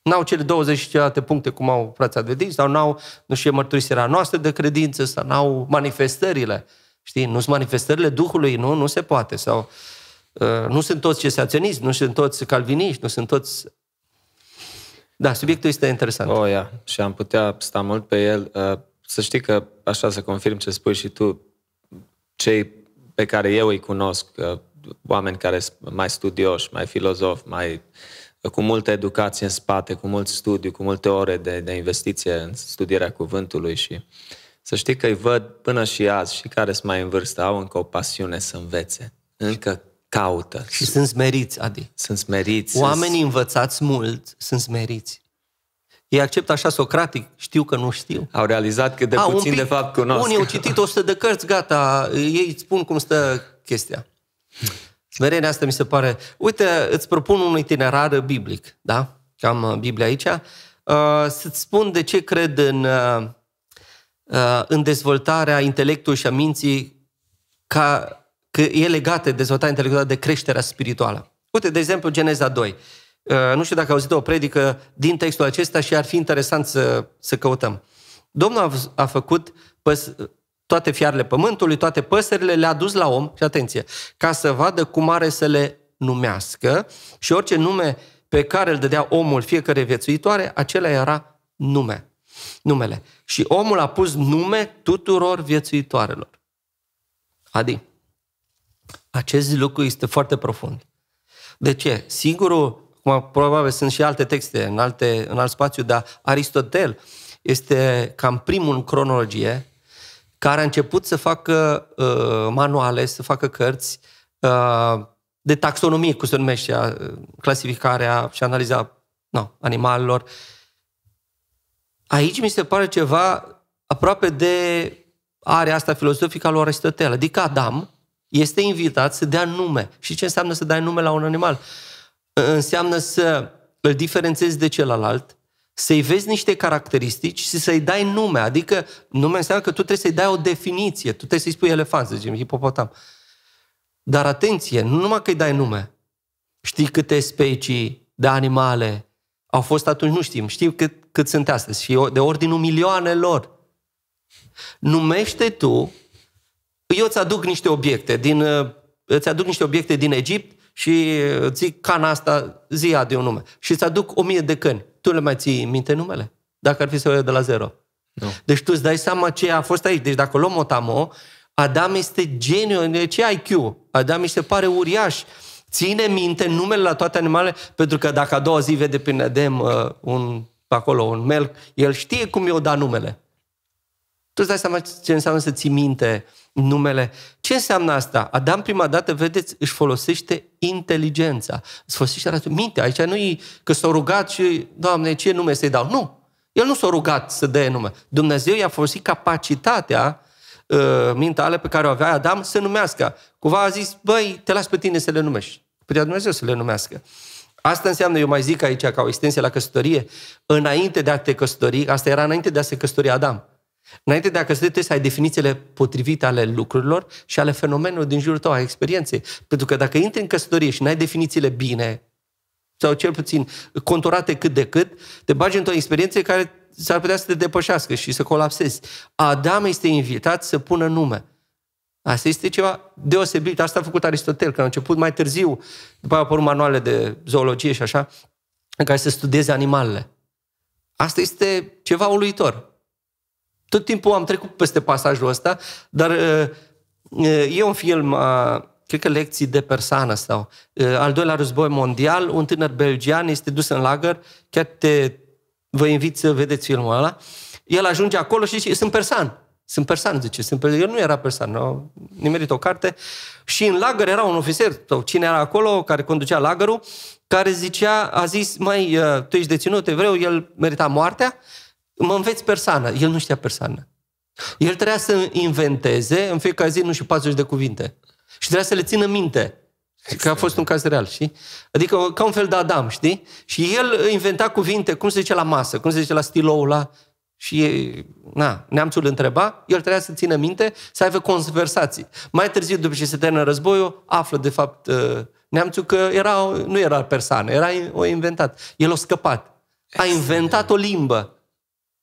N-au cele 20 și celelalte puncte cum au frații adventiști sau n-au, nu știu, mărturisirea noastră de credință sau n-au manifestările Știi? Nu sunt manifestările Duhului, nu, nu se poate. Sau uh, nu sunt toți cesaționiști, nu sunt toți calviniști, nu sunt toți... Da, subiectul este interesant. Oh, yeah. Și am putea sta mult pe el. Uh, să știi că, așa să confirm ce spui și tu, cei pe care eu îi cunosc, uh, oameni care sunt mai studioși, mai filozofi, mai cu multă educație în spate, cu mult studiu, cu multe ore de, de investiție în studierea cuvântului și să știi că îi văd până și azi și care sunt mai în vârstă, au încă o pasiune să învețe. Încă caută. Și sunt smeriți, Adi. Sunt smeriți. Oamenii sunt... învățați mult sunt smeriți. Ei acceptă așa socratic, știu că nu știu. Au realizat că de A, puțin pic, de fapt cunosc. Unii au citit 100 de cărți, gata, ei îți spun cum stă chestia. Smerenia asta mi se pare... Uite, îți propun un itinerar biblic, da? Că am uh, Biblia aici. Uh, să-ți spun de ce cred în, uh, uh, în dezvoltarea intelectului și a minții ca că e legată dezvoltarea intelectuală de creșterea spirituală. Uite, de exemplu, Geneza 2. Uh, nu știu dacă auzit o predică din textul acesta și ar fi interesant să, să căutăm. Domnul a, a făcut păs, toate fiarele pământului, toate păsările, le-a dus la om, și atenție, ca să vadă cum are să le numească și orice nume pe care îl dădea omul fiecare viețuitoare, acela era nume. Numele. Și omul a pus nume tuturor viețuitoarelor. Adi, acest lucru este foarte profund. De ce? Singurul, cum probabil sunt și alte texte în, alte, în alt spațiu, dar Aristotel este cam primul în cronologie care a început să facă uh, manuale, să facă cărți uh, de taxonomie, cum se numește, uh, clasificarea și analiza no, animalelor. Aici mi se pare ceva aproape de area asta filozofică a lui Aristotel. Adică Adam este invitat să dea nume. Și ce înseamnă să dai nume la un animal? Înseamnă să îl diferențezi de celălalt, să-i vezi niște caracteristici și să-i dai nume. Adică nume înseamnă că tu trebuie să-i dai o definiție. Tu trebuie să-i spui elefant, să zicem, hipopotam. Dar atenție, nu numai că îi dai nume. Știi câte specii de animale au fost atunci? Nu știm. Știi cât, cât sunt astăzi. Și de ordinul milioanelor. Numește tu, eu îți aduc niște obiecte din, îți aduc niște obiecte din Egipt și zic cana asta, zi de un nume. Și îți aduc o mie de căni tu le mai ții minte numele? Dacă ar fi să o de la zero. Nu. Deci tu îți dai seama ce a fost aici. Deci dacă luăm o tamo, Adam este geniu, ce IQ? Adam își se pare uriaș. Ține minte numele la toate animalele, pentru că dacă a doua zi vede prin Edem uh, un, acolo un melc, el știe cum i-o da numele. Tu îți dai seama ce înseamnă să ții minte numele. Ce înseamnă asta? Adam prima dată, vedeți, își folosește inteligența. Își folosește mintea. Aici nu e că s-a rugat și, Doamne, ce nume să-i dau? Nu. El nu s-a rugat să dea nume. Dumnezeu i-a folosit capacitatea uh, mintale pe care o avea Adam să numească. Cumva a zis, băi, te las pe tine să le numești. Putea Dumnezeu să le numească. Asta înseamnă, eu mai zic aici, ca o extensie la căsătorie, înainte de a te căsători, asta era înainte de a se căsători Adam. Înainte de a căsători, trebuie să ai definițiile potrivite ale lucrurilor și ale fenomenelor din jurul tău, a experienței. Pentru că dacă intri în căsătorie și nu ai definițiile bine, sau cel puțin conturate cât de cât, te bagi într-o experiență care s-ar putea să te depășească și să colapsezi. Adam este invitat să pună nume. Asta este ceva deosebit. Asta a făcut Aristotel, că a început mai târziu, după aceea au apărut manuale de zoologie și așa, în care să studieze animalele. Asta este ceva uluitor. Tot timpul am trecut peste pasajul ăsta, dar uh, uh, e un film, uh, cred că lecții de persoană sau al doilea război mondial, un tânăr belgian este dus în lagăr, chiar te, vă invit să vedeți filmul ăla, el ajunge acolo și zice, sunt persan. Sunt persan, zice. Sunt persan. El nu era persan, nu, nimerit o carte. Și în lagăr era un ofițer, sau cine era acolo, care conducea lagărul, care zicea, a zis, mai tu ești deținut evreu, el merita moartea, mă înveți persană. El nu știa persană. El trebuia să inventeze în fiecare zi, nu știu, 40 de cuvinte. Și trebuia să le țină minte. Că a fost un caz real, știi? Adică ca un fel de Adam, știi? Și el inventa cuvinte, cum se zice la masă, cum se zice la stiloul ăla. Și na, neamțul îl întreba, el trebuia să țină minte, să aibă conversații. Mai târziu, după ce se termină războiul, află de fapt uh, neamțul că era, nu era persoană, era o inventat. El a scăpat. A inventat o limbă.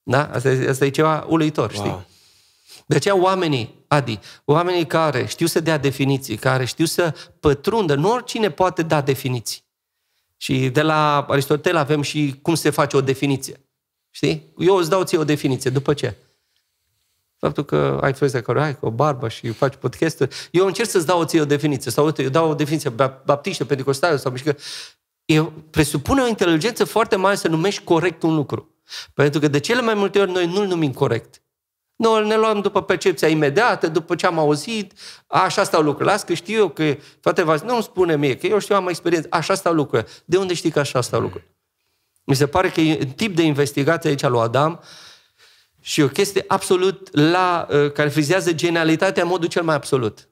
Da? Asta, e, asta e ceva uluitor, wow. știi? De aceea oamenii Adi, oamenii care știu să dea definiții, care știu să pătrundă, nu oricine poate da definiții. Și de la Aristotel avem și cum se face o definiție. Știi? Eu îți dau ție o definiție. După ce? Faptul că ai freze care ai, cu o barbă și faci podcast Eu încerc să-ți dau ție o definiție. Sau uite, eu dau o definiție baptiște, pentecostale sau mișcă. Eu presupune o inteligență foarte mare să numești corect un lucru. Pentru că de cele mai multe ori noi nu-l numim corect. Noi ne luăm după percepția imediată, după ce am auzit, așa stau lucrurile. Las că știu eu că toate v nu îmi spune mie, că eu știu, am experiență, așa stau lucrurile. De unde știi că așa stau lucrurile? Mi se pare că e tip de investigație aici lui Adam și o chestie absolut la, uh, care frizează genialitatea în modul cel mai absolut.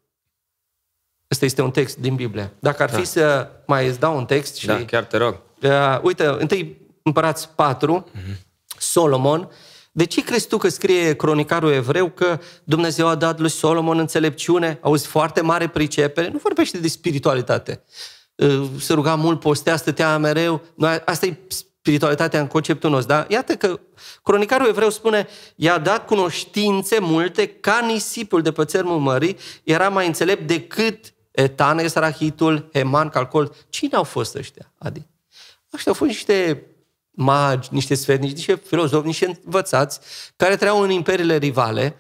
Ăsta este un text din Biblie. Dacă ar fi da. să mai îți dau un text și... Da, chiar te rog. Uh, uite, întâi împărați 4, mm-hmm. Solomon, de ce crezi tu că scrie cronicarul evreu că Dumnezeu a dat lui Solomon înțelepciune? Auzi, foarte mare pricepere. Nu vorbește de spiritualitate. Uh, se ruga mult, postea, stătea mereu. Asta e spiritualitatea în conceptul nostru. Dar iată că cronicarul evreu spune i-a dat cunoștințe multe ca nisipul de pe țărmul mării, era mai înțelept decât Etan, Esrahitul, Heman, Calcol. Cine au fost ăștia, Adi? Ăștia au fost niște magi, niște sfernici, niște filozofi, niște învățați, care trăiau în imperiile rivale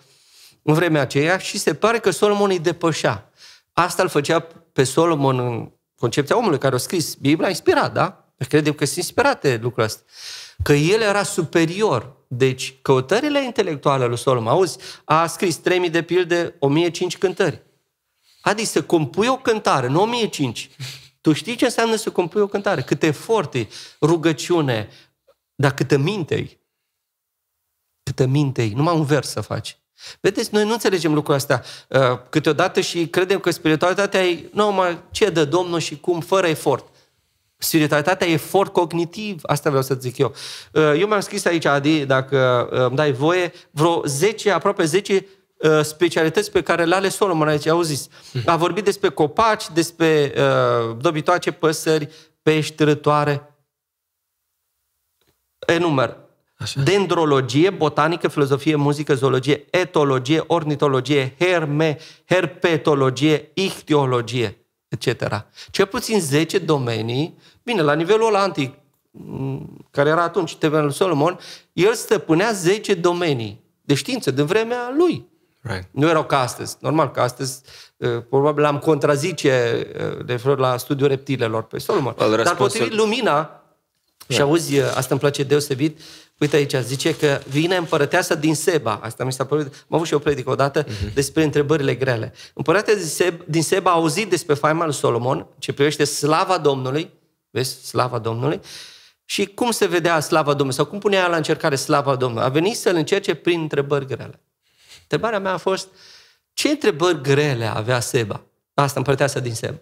în vremea aceea și se pare că Solomon îi depășea. Asta îl făcea pe Solomon în concepția omului care a scris Biblia, inspirat, da? Credem că sunt inspirate lucrurile astea. Că el era superior. Deci, căutările intelectuale lui Solomon, auzi, a scris 3000 de pilde, 1005 cântări. Adică să compui o cântare, nu 1005. Tu știi ce înseamnă să compui o cântare? Câte eforte, rugăciune, dar câtă minte Câtă minte Numai un vers să faci. Vedeți, noi nu înțelegem lucrul astea uh, câteodată și credem că spiritualitatea e numai ce dă Domnul și cum, fără efort. Spiritualitatea e efort cognitiv, asta vreau să zic eu. Uh, eu mi-am scris aici, Adi, dacă uh, îmi dai voie, vreo 10, aproape 10 uh, specialități pe care le are Solomon aici, au zis. A vorbit despre copaci, despre uh, dobitoace, păsări, pești, rătoare. Enumer. Așa. Dendrologie, botanică, filozofie, muzică, zoologie, etologie, ornitologie, herme, herpetologie, ichtiologie etc. Cel puțin 10 domenii, bine, la nivelul ăla antic, mm, care era atunci Tevenul Solomon, el stăpânea 10 domenii de știință din vremea lui. Right. Nu erau ca astăzi. Normal că astăzi uh, probabil am contrazice uh, de la studiul reptilelor pe Solomon. Well, Dar potrivit lumina, yeah. și auzi, uh, asta îmi place deosebit, Uite aici, zice că vine împărăteasa din Seba. Asta mi s-a părut, am avut și o predică odată uh-huh. despre întrebările grele. Împărătea din Seba, din Seba a auzit despre faima lui Solomon, ce privește slava Domnului, vezi, slava Domnului, și cum se vedea slava Domnului, sau cum punea la încercare slava Domnului. A venit să-l încerce prin întrebări grele. Întrebarea mea a fost, ce întrebări grele avea Seba? Asta împărăteasa din Seba.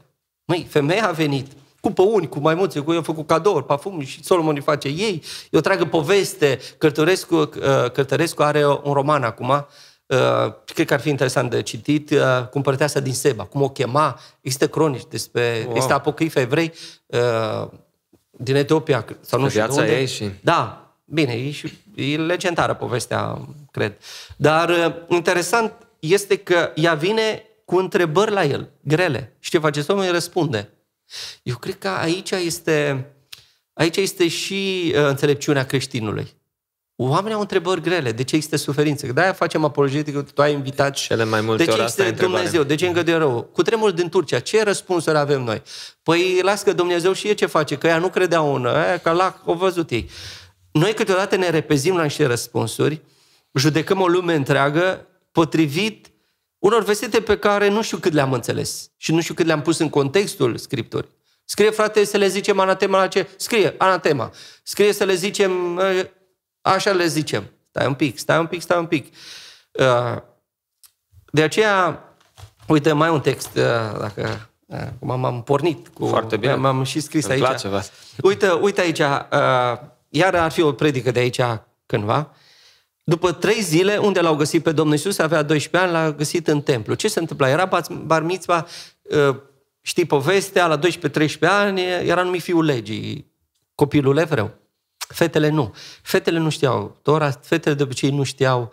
Măi, femeia a venit, cu păuni, cu maimuțe, cu eu făcut cadouri, parfum și Solomon îi face ei. Eu trag poveste. Cărtărescu, uh, Cărtărescu are un roman acum, uh, cred că ar fi interesant de citit, uh, cu împărăteasa din Seba, cum o chema. Există cronici despre, wow. există apocrife evrei din Etiopia, sau nu știu unde. ei și... Da, bine, e, și, e legendară povestea, cred. Dar interesant este că ea vine cu întrebări la el, grele. Și ce face Solomon? Îi răspunde. Eu cred că aici este, aici este și uh, înțelepciunea creștinului. Oamenii au întrebări grele. De ce există suferință? De-aia facem apologetică, tu ai invitat. Cele mai multe De ce există Dumnezeu? De ce îngăduie rău? Cu tremur din Turcia, ce răspunsuri avem noi? Păi las că Dumnezeu și e ce face, că ea nu credeau în că la o văzut ei. Noi câteodată ne repezim la niște răspunsuri, judecăm o lume întreagă potrivit unor versete pe care nu știu cât le-am înțeles și nu știu cât le-am pus în contextul Scripturii. Scrie, frate, să le zicem anatema la ce? Scrie, anatema. Scrie să le zicem, ă, așa le zicem. Stai un pic, stai un pic, stai un pic. Ă, de aceea, uite, mai un text, ă, dacă Acum m-am pornit cu... Foarte bine. M-am și scris Îmi aici. Place, uite, uite aici, iar ar fi o predică de aici cândva. După trei zile, unde l-au găsit pe Domnul Isus, avea 12 ani, l-a găsit în templu. Ce se întâmpla? Era bar mitzva, ă, știi povestea, la 12-13 ani, era numit fiul legii, copilul evreu. Fetele nu. Fetele nu știau Tora, fetele de obicei nu știau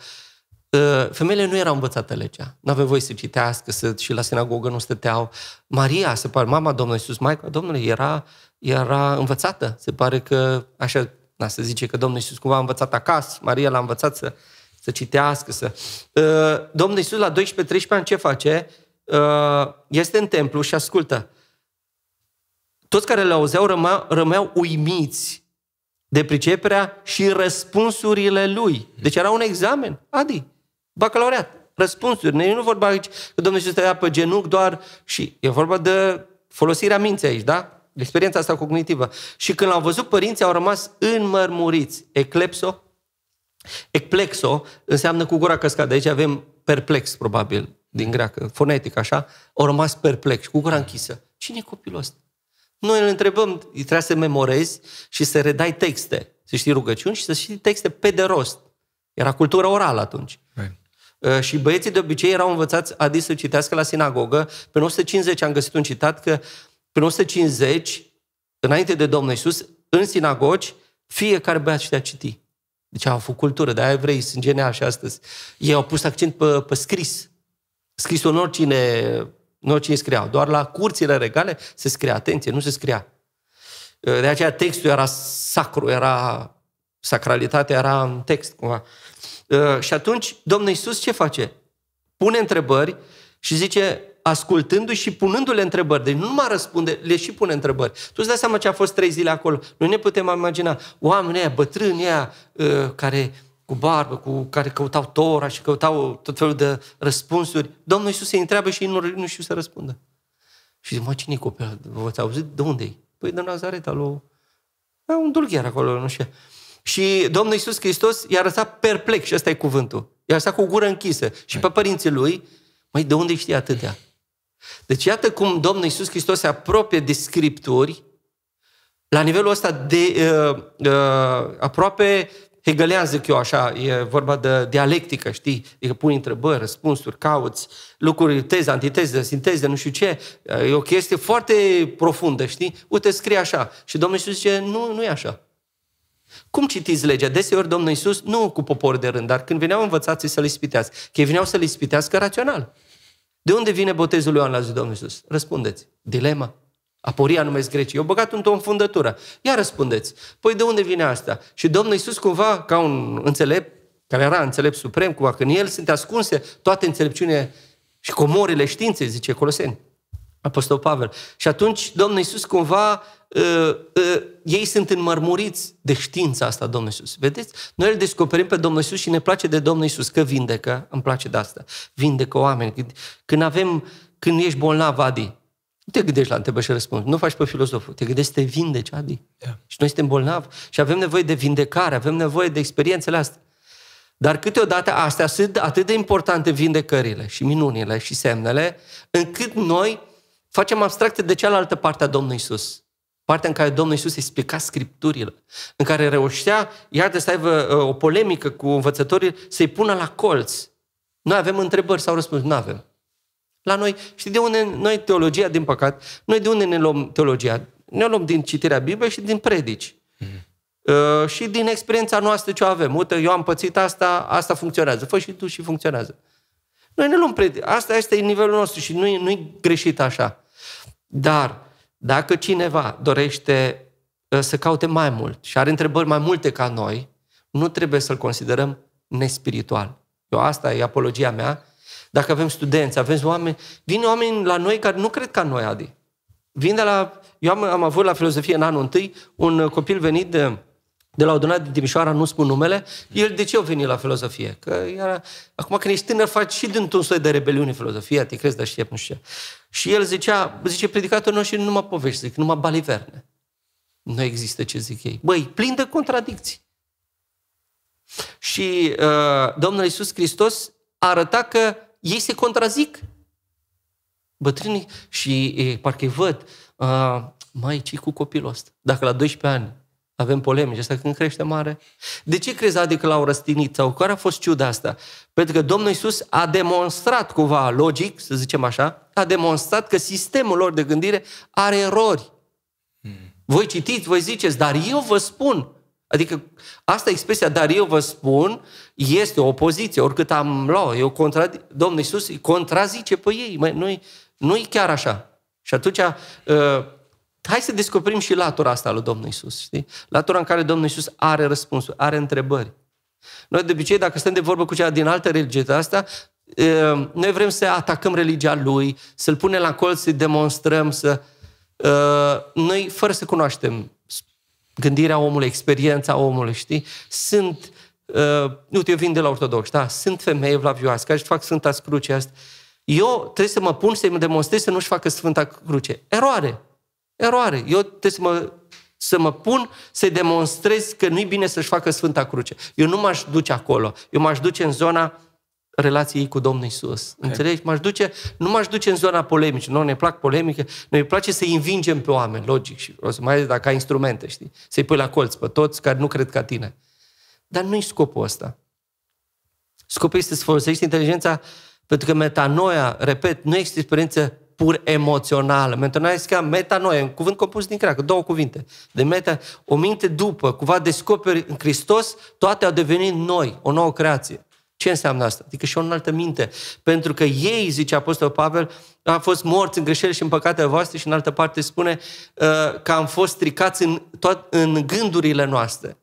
Uh, femeile nu erau învățate legea. Nu aveau voie să citească, să, și la sinagogă nu stăteau. Maria, se pare, mama Domnului Iisus, Maica Domnului, era, era învățată. Se pare că, așa, da, se zice că Domnul Iisus cumva a învățat acasă, Maria l-a învățat să, să citească. Să... Uh, Domnul Iisus la 12-13 ani ce face? Uh, este în templu și ascultă. Toți care le auzeau rămea, rămeau uimiți de priceperea și răspunsurile lui. Deci era un examen, Adi, bacalaureat, răspunsuri. Nu, nu vorba aici că Domnul Iisus stătea pe genunchi doar și e vorba de folosirea minții aici, da? Experiența asta cognitivă. Și când l-au văzut, părinții au rămas înmărmuriți. Eclepso, ecplexo înseamnă cu gura căscată. Aici avem perplex, probabil, din greacă, fonetic, așa. Au rămas perplex, cu gura închisă. Cine e copilul ăsta? Noi îl întrebăm, trebuie să memorezi și să redai texte, să știi rugăciuni și să știi texte pe de rost. Era cultura orală atunci. Right. Uh, și băieții de obicei erau învățați adis să citească la sinagogă. Pe 150 am găsit un citat că pe 150, înainte de Domnul Isus, în sinagogi, fiecare băiat știa citi. Deci au făcut cultură, de-aia evrei sunt geniali și astăzi. Ei au pus accent pe, pe scris. Scrisul în oricine nu cine scriau. Doar la curțile regale se scria. Atenție, nu se scria. De aceea textul era sacru, era sacralitatea era în text cumva. Și atunci Domnul Iisus ce face? Pune întrebări și zice, ascultându-i și punându-le întrebări. Deci nu numai răspunde, le și pune întrebări. Tu îți dai seama ce a fost trei zile acolo. Noi ne putem imagina oamenii aia, bătrâni aia, care cu barbă, cu care căutau Tora și căutau tot felul de răspunsuri. Domnul Iisus se întreabă și ei nu, nu știu să răspundă. Și zic, mă, cine e copil? V-ați auzit? De unde e? Păi de Nazaret, alo. E un dulgher acolo, nu știu. Și Domnul Iisus Hristos i-a lăsat perplex, și ăsta e cuvântul. I-a lăsat cu gură închisă. Și pe părinții lui, mai de unde știe atâtea? Deci iată cum Domnul Iisus Hristos se apropie de Scripturi la nivelul ăsta de uh, uh, aproape hegelean, zic eu așa, e vorba de dialectică, știi? Adică pui întrebări, răspunsuri, cauți lucruri, teze, antiteze, sinteze, nu știu ce. E o chestie foarte profundă, știi? Uite, scrie așa. Și Domnul Iisus zice, nu, nu e așa. Cum citiți legea? Deseori Domnul Iisus, nu cu popor de rând, dar când veneau învățații să le ispitească, că ei veneau să le ispitească rațional. De unde vine botezul lui Ioan la zi Domnul Iisus? Răspundeți. Dilema. Aporia numesc grecii. Eu băgat într-o înfundătură. Ia răspundeți. Păi de unde vine asta? Și Domnul Iisus cumva, ca un înțelept, care era înțelept suprem, cumva, că în el sunt ascunse toate înțelepciunile și comorile științei, zice Coloseni. Apostol Pavel. Și atunci Domnul Iisus cumva, uh, uh, ei sunt înmărmuriți de știința asta, Domnul Iisus. Vedeți? Noi îl descoperim pe Domnul Iisus și ne place de Domnul Iisus, că vindecă, îmi place de asta. Vindecă oameni. Când, când avem, când ești bolnav, Adi, nu te gândești la întrebări și răspuns. Nu faci pe filozoful. Te gândești să te vindeci, Adi. Yeah. Și noi suntem bolnavi și avem nevoie de vindecare, avem nevoie de experiențele astea. Dar câteodată astea sunt atât de importante vindecările și minunile și semnele, încât noi facem abstracte de cealaltă parte a Domnului Isus. Partea în care Domnul Isus explica Scripturile, în care reușea, iată, să aibă uh, o polemică cu învățătorii, să-i pună la colț. Noi avem întrebări sau răspuns? Nu avem. La noi, știi de unde noi teologia, din păcat, noi de unde ne luăm teologia? Ne luăm din citirea Bibliei și din predici. Mm-hmm. Uh, și din experiența noastră ce avem. Uite, eu am pățit asta, asta funcționează. Fă și tu și funcționează. Noi ne luăm predici. Asta este nivelul nostru și nu-i, nu-i greșit așa. Dar dacă cineva dorește uh, să caute mai mult și are întrebări mai multe ca noi, nu trebuie să-l considerăm nespiritual. Eu asta e apologia mea dacă avem studenți, avem oameni, vin oameni la noi care nu cred ca noi, Adi. Vin de la... Eu am, am avut la filozofie în anul întâi un copil venit de, de la adunare din Timișoara, nu spun numele, el de ce a venit la filozofie? Că era, acum când ești tânăr, faci și dintr-un soi de rebeliune filozofia, te crezi de știep, nu știu ce. Și el zicea, zice, predicatorul nostru numai povești, zic, numai baliverne. Nu există ce zic ei. Băi, plin de contradicții. Și uh, Domnul Iisus Hristos arăta că ei se contrazic. Bătrânii și e, parcă îi văd, uh, mai ce cu copilul ăsta? Dacă la 12 ani avem polemici, asta când crește mare. De ce crezi, adică l-au răstinit? Sau care a fost ciuda asta? Pentru că Domnul Iisus a demonstrat cumva logic, să zicem așa, a demonstrat că sistemul lor de gândire are erori. Hmm. Voi citiți, voi ziceți, dar eu vă spun, Adică asta expresia, dar eu vă spun, este o opoziție, oricât am luat, eu contra, Domnul Iisus îi contrazice pe ei, măi, nu-i, nu-i chiar așa. Și atunci, uh, hai să descoperim și latura asta lui Domnul Iisus, știi? Latura în care Domnul Iisus are răspunsuri, are întrebări. Noi de obicei, dacă stăm de vorbă cu cea din altă religie de asta, uh, noi vrem să atacăm religia lui, să-l punem la colț, să-i demonstrăm, să... Uh, noi, fără să cunoaștem gândirea omului, experiența omului, știi? Sunt, uh, uite, eu vin de la ortodox, da? Sunt femei vlavioase care își fac Sfânta Cruce asta. Eu trebuie să mă pun să-i demonstrez să nu-și facă Sfânta Cruce. Eroare! Eroare! Eu trebuie să mă, să mă pun să-i demonstrez că nu-i bine să-și facă Sfânta Cruce. Eu nu m-aș duce acolo. Eu m-aș duce în zona relației cu Domnul Isus. Okay. Înțelegi? M-aș duce, nu m-aș duce în zona polemică. Nu ne plac polemică. Noi place să învingem pe oameni, logic. Și o să mai ales dacă ai instrumente, știi? Să-i pui la colț pe toți care nu cred ca tine. Dar nu-i scopul ăsta. Scopul este să folosești inteligența pentru că metanoia, repet, nu este experiență pur emoțională. Metanoia este ca metanoia, un cuvânt compus din creacă, două cuvinte. De meta, o minte după, cumva descoperi în Hristos, toate au devenit noi, o nouă creație. Ce înseamnă asta? Adică și o înaltă minte. Pentru că ei, zice Apostol Pavel, au fost morți în greșeli și în păcatele voastre și în altă parte spune uh, că am fost stricați în, tot, în gândurile noastre.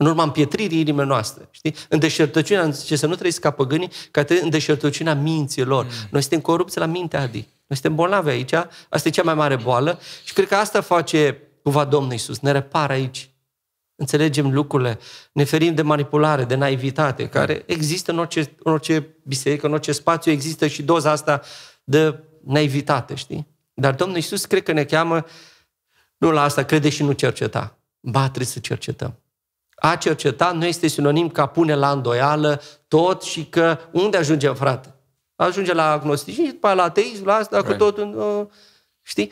În urma împietririi inimii noastre. Știi? În deșertăciunea, zice să nu trăiți ca păgânii, ca în deșertăciunea minților. Mm. Noi suntem corupți la minte, Adi. Noi suntem bolnavi aici. Asta e cea mai mare boală. Și cred că asta face cumva Domnul Iisus. Ne repară aici înțelegem lucrurile, ne ferim de manipulare, de naivitate, care există în orice, în orice biserică, în orice spațiu, există și doza asta de naivitate, știi? Dar Domnul Iisus cred că ne cheamă nu la asta, crede și nu cerceta. Ba, trebuie să cercetăm. A cerceta nu este sinonim ca pune la îndoială tot și că unde ajungem, frate? Ajunge la agnosticism, după la ateism, la asta, right. cu tot, uh, știi?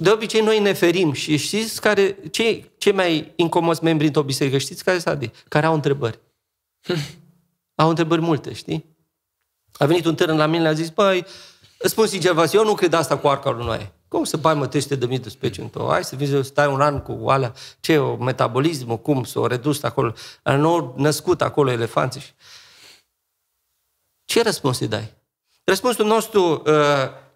de obicei noi ne ferim și știți care, cei, cei mai incomozi membri într-o biserică, știți care sunt Care au întrebări. au întrebări multe, știi? A venit un tânăr la mine, le-a zis, băi, îți spun sincer, Vas, eu nu cred asta cu arca lui Noe. Cum să bai mă 300 de mii de specii într Hai să vii să stai un an cu alea, ce, o metabolismul, cum, s-o redus acolo, nou născut acolo elefanții. Ce răspuns îi dai? Răspunsul nostru uh,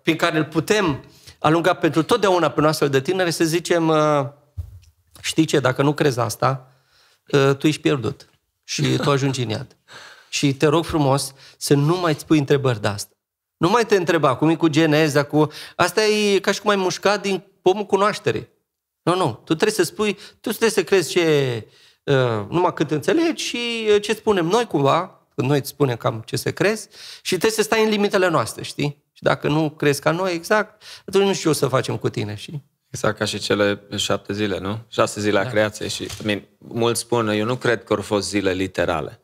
prin care îl putem alungat pentru totdeauna pe noastră de tinere să zicem, uh, știi ce, dacă nu crezi asta, uh, tu ești pierdut și tu ajungi în iad. Și te rog frumos să nu mai îți pui întrebări de asta. Nu mai te întreba cum e cu geneza, cu... Asta e ca și cum ai mușcat din pomul cunoașterii. Nu, nu. Tu trebuie să spui, tu trebuie să crezi ce, uh, numai cât înțelegi și uh, ce spunem noi cumva, când noi îți spunem cam ce să crezi, și trebuie să stai în limitele noastre, știi? Și dacă nu crezi ca noi, exact, atunci nu știu ce o să facem cu tine, și Exact ca și cele șapte zile, nu? Șase zile da. a creației și, I mean, mulți spun, eu nu cred că au fost zile literale.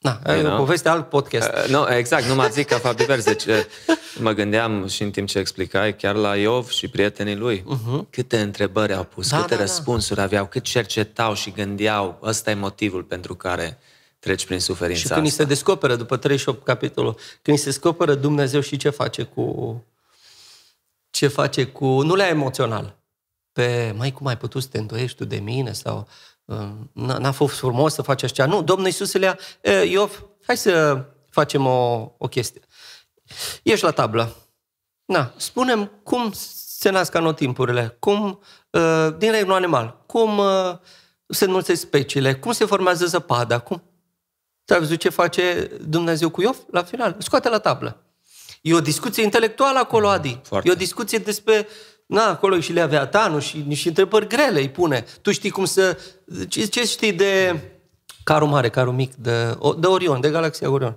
Da, e o poveste alt podcast. Uh, nu, exact, nu mă zic ca fapt divers. Deci, uh, mă gândeam și în timp ce explicai, chiar la Iov și prietenii lui, uh-huh. câte întrebări au pus, da, câte da, da. răspunsuri da. aveau, cât cercetau și gândeau. Ăsta e motivul pentru care treci prin suferința Și când asta. se descoperă, după 38 capitolul, când se descoperă Dumnezeu și ce face cu... Ce face cu... Nu le emoțional. Pe, mai cum ai putut să te îndoiești tu de mine? Sau uh, n-a fost frumos să faci așa? Nu, Domnul Iisus le ia, Iov, hai să facem o, o chestie. Ești la tablă. Na, spunem cum se nasc anotimpurile, cum, uh, din regnul animal, cum uh, se înmulțesc speciile, cum se formează zăpada, cum tu ai văzut ce face Dumnezeu cu Iov la final? Scoate la tablă. E o discuție intelectuală acolo, Adi. Foarte. E o discuție despre... Na, acolo e și Leaviatanul și niște întrebări grele îi pune. Tu știi cum să... Ce, ce știi de carul mare, carul mic, de, de Orion, de galaxia Orion?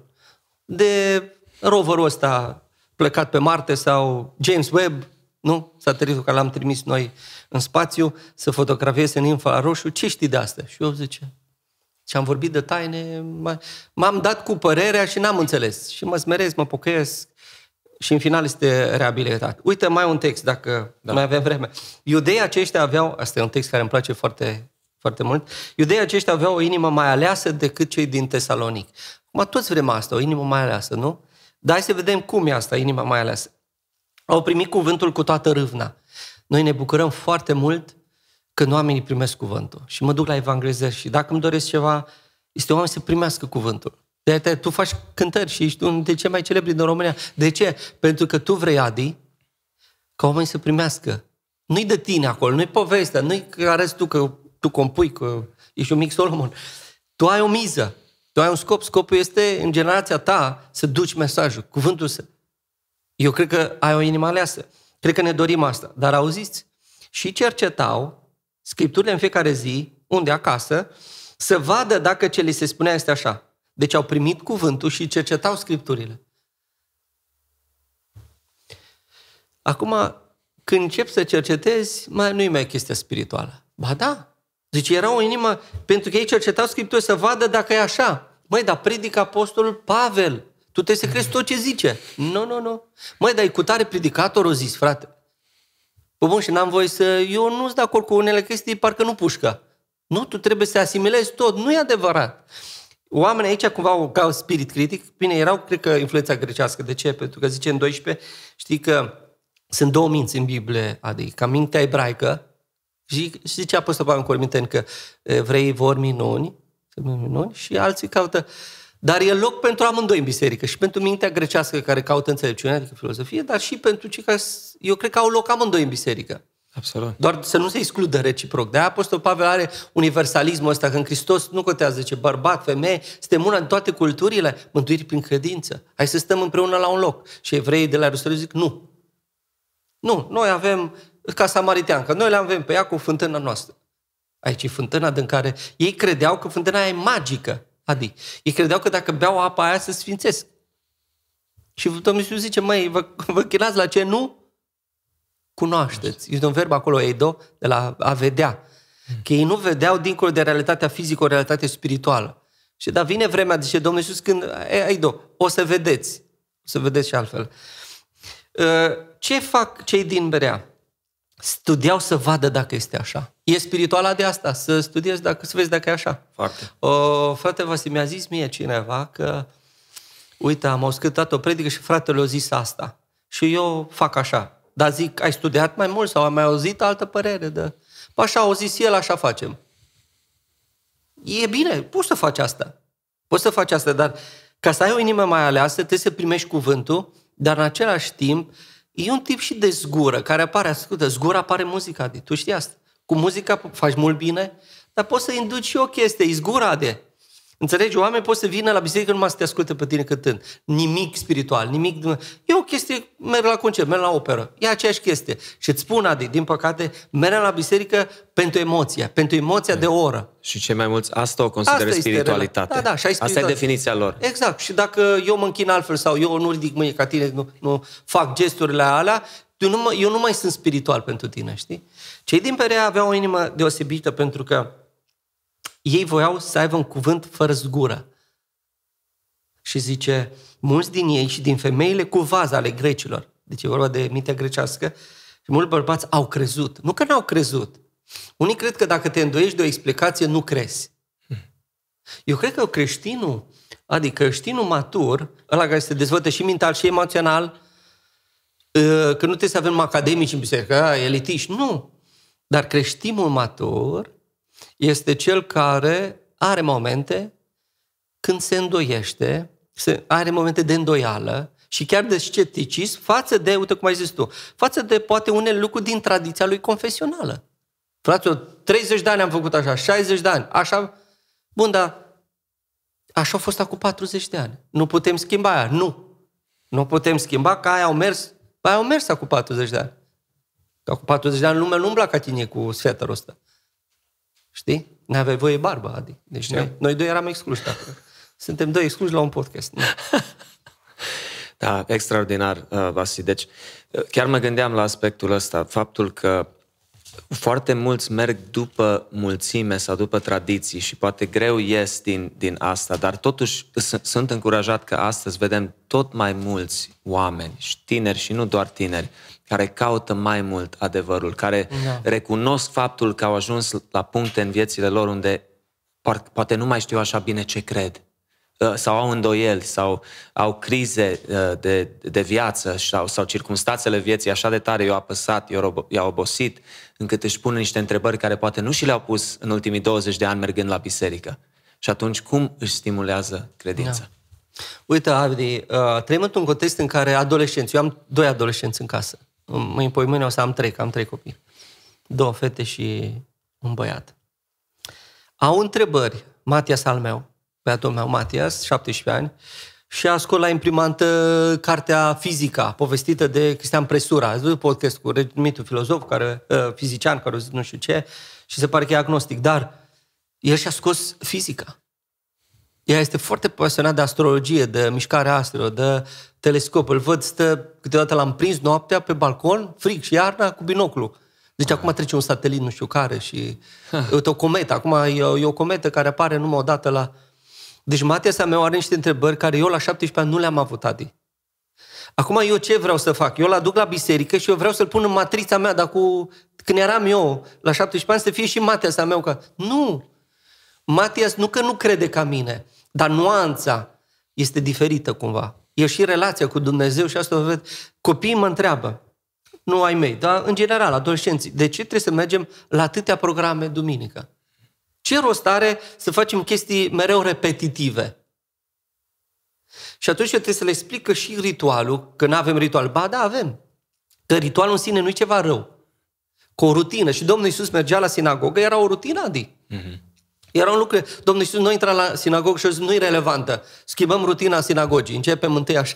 De roverul ăsta plecat pe Marte sau James Webb, nu? Satelitul care l-am trimis noi în spațiu să fotografieze în infraroșu. Ce știi de asta? Și eu zice, și am vorbit de taine, m-am dat cu părerea și n-am înțeles. Și mă smerez, mă pocăiesc și în final este reabilitat. Uite, mai un text, dacă da. mai avem vreme. Iudeii aceștia aveau, asta e un text care îmi place foarte, foarte mult, iudeii aceștia aveau o inimă mai aleasă decât cei din Tesalonic. Acum toți vrem asta, o inimă mai aleasă, nu? Dar hai să vedem cum e asta, inima mai aleasă. Au primit cuvântul cu toată râvna. Noi ne bucurăm foarte mult când oamenii primesc cuvântul. Și mă duc la evanghelizări și dacă îmi doresc ceva, este oameni să primească cuvântul. De aceea tu faci cântări și ești unul dintre cei mai celebri din România. De ce? Pentru că tu vrei, Adi, ca oamenii să primească. Nu-i de tine acolo, nu-i povestea, nu-i că arăți tu că tu compui, că ești un mic Solomon. Tu ai o miză, tu ai un scop. Scopul este, în generația ta, să duci mesajul, cuvântul să... Eu cred că ai o inimă aleasă. Cred că ne dorim asta. Dar auziți? Și cercetau scripturile în fiecare zi, unde acasă, să vadă dacă ce li se spunea este așa. Deci au primit cuvântul și cercetau scripturile. Acum, când încep să cercetezi, mai nu-i mai chestia spirituală. Ba da. Deci era o inimă, pentru că ei cercetau scripturile să vadă dacă e așa. Măi, dar predică apostolul Pavel. Tu trebuie să crezi tot ce zice. Nu, nu, nu. Măi, dar e cu tare predicator, o zis, frate. Păi bun, și n-am voie să... Eu nu sunt de acord cu unele chestii, parcă nu pușcă. Nu, tu trebuie să asimilezi tot. Nu e adevărat. Oamenii aici cumva au ca spirit critic. Bine, erau, cred că, influența grecească. De ce? Pentru că zice în 12, știi că sunt două minți în Biblie, adică mintea ebraică, și zice Apostolul Pavel în Corinteni că evrei vor minuni, minuni și alții caută dar e loc pentru amândoi în biserică, și pentru mintea grecească care caută înțelepciune, adică filozofie, dar și pentru cei care, eu cred că au loc amândoi în biserică. Absolut. Doar să nu se excludă reciproc. De aia Apostol Pavel are universalismul ăsta, că în Hristos nu contează ce bărbat, femeie, suntem una în toate culturile, mântuiri prin credință. Hai să stăm împreună la un loc. Și evreii de la Ierusalim zic, nu. Nu, noi avem, ca samariteancă, noi le avem pe ea cu fântâna noastră. Aici e fântâna din care ei credeau că fântâna aia e magică. Adi, ei credeau că dacă beau apa aia se sfințesc. Și Domnul Iisus zice, măi, vă, vă chinați la ce? Nu? Cunoașteți. Este un verb acolo, eido, de la a vedea. Că ei nu vedeau dincolo de realitatea fizică, o realitate spirituală. Și da, vine vremea, zice Domnul Iisus, când, eido, o să vedeți. O să vedeți și altfel. Ă, ce fac cei din Berea? Studiau să vadă dacă este așa. E spirituala de asta, să studiezi dacă, să vezi dacă e așa. Foarte. O, frate Vasil, mi-a zis mie cineva că, uite, am ascultat o predică și fratele a zis asta. Și eu fac așa. Dar zic, ai studiat mai mult sau ai mai auzit altă părere? De... Păi așa au zis el, așa facem. E bine, poți să faci asta. Poți să faci asta, dar ca să ai o inimă mai aleasă, trebuie să primești cuvântul, dar în același timp e un tip și de zgură care apare, ascultă, zgură apare muzica, de, tu știi asta. Cu muzica faci mult bine, dar poți să induci și o chestie, e zgura de. Înțelegi? Oamenii pot să vină la biserică numai să te asculte pe tine cântând. Nimic spiritual, nimic... E o chestie, merg la concert, merg la operă. E aceeași chestie. Și îți spun, Adi, din păcate, merg la biserică pentru emoția, pentru emoția de o oră. Și cei mai mulți asta o consideră Asta este spiritualitate. rela- Da, da, și ai Asta e spiritual- definiția lor. Exact. Și dacă eu mă închin altfel sau eu nu ridic mâine ca tine, nu, nu fac gesturile alea, eu nu, mă, eu nu mai sunt spiritual pentru tine, știi? Cei din Perea aveau o inimă deosebită pentru că ei voiau să aibă un cuvânt fără zgură. Și zice, mulți din ei și din femeile cu vază ale grecilor, deci e vorba de mintea grecească, și mulți bărbați au crezut. Nu că n-au crezut. Unii cred că dacă te îndoiești de o explicație, nu crezi. Eu cred că creștinul, adică creștinul matur, ăla care se dezvoltă și mental și emoțional, ă, că nu trebuie să avem academici în biserică, a, elitiști, nu. Dar creștinul matur este cel care are momente când se îndoiește, se, are momente de îndoială și chiar de scepticism față de, uite cum ai zis tu, față de poate unele lucruri din tradiția lui confesională. Fraților, 30 de ani am făcut așa, 60 de ani, așa, bun, dar așa a fost acum 40 de ani. Nu putem schimba aia, nu. Nu putem schimba, că aia au mers, aia au mers acum 40 de ani. Că acum 40 de ani lumea nu umbla ca tine cu sfeterul ăsta. Știi? Nu aveai voie barbă, Adi. Deci noi, noi doi eram excluși. Dacă... Suntem doi excluși la un podcast. Nu. Da, extraordinar, uh, Vasi. Deci, uh, chiar mă gândeam la aspectul ăsta, faptul că foarte mulți merg după mulțime sau după tradiții și poate greu ies din, din asta, dar totuși s- sunt încurajat că astăzi vedem tot mai mulți oameni, și tineri și nu doar tineri, care caută mai mult adevărul, care Da. recunosc faptul că au ajuns la puncte în viețile lor unde par- poate nu mai știu așa bine ce cred. uh, sau au îndoieli sau au crize uh, de, de viață sau, sau circunstanțele vieții așa de tare i-au apăsat, i-au obosit, încât își pun niște întrebări care poate nu și le-au pus în ultimii 20 de ani mergând la biserică. Și atunci cum își stimulează credința? Da. Uite, Adi, uh, trăim într-un context în care adolescenți, eu am doi adolescenți în casă. Mâine, pe mâine o să am trei, că am trei copii. Două fete și un băiat. Au întrebări, Matias al meu, băiatul meu, Matias, 17 ani, și a scos la imprimantă cartea Fizica, povestită de Cristian Presura. Ați văzut podcast cu mitul filozof, care, uh, fizician, care zis nu știu ce, și se pare că e agnostic, dar el și-a scos fizica. Ea este foarte pasionat de astrologie, de mișcarea astrelor, de telescop. Îl văd, stă, câteodată l-am prins noaptea pe balcon, fric și iarna, cu binoclu. Deci acum trece un satelit nu știu care și... Uite, o cometă. Acum e o, e o cometă care apare numai o dată la... Deci Matia meu are niște întrebări care eu la 17 ani nu le-am avut, Adi. Acum eu ce vreau să fac? Eu l aduc la biserică și eu vreau să-l pun în matrița mea, dar cu... când eram eu la 17 ani să fie și Matia meu ca... Nu! Matias nu că nu crede ca mine, dar nuanța este diferită cumva. E și relația cu Dumnezeu și asta o ved. Copiii mă întreabă, nu ai mei, dar în general, adolescenții, de ce trebuie să mergem la atâtea programe duminică? Ce rost are să facem chestii mereu repetitive? Și atunci eu trebuie să le explic că și ritualul, că nu avem ritual, ba da, avem. Că ritualul în sine nu e ceva rău. Cu o rutină. Și Domnul Iisus mergea la sinagogă, era o rutină, Adi. Mm-hmm. Era un lucru, Domnul Iisus nu intra la sinagogă și nu e relevantă. Schimbăm rutina sinagogii, începem întâi așa.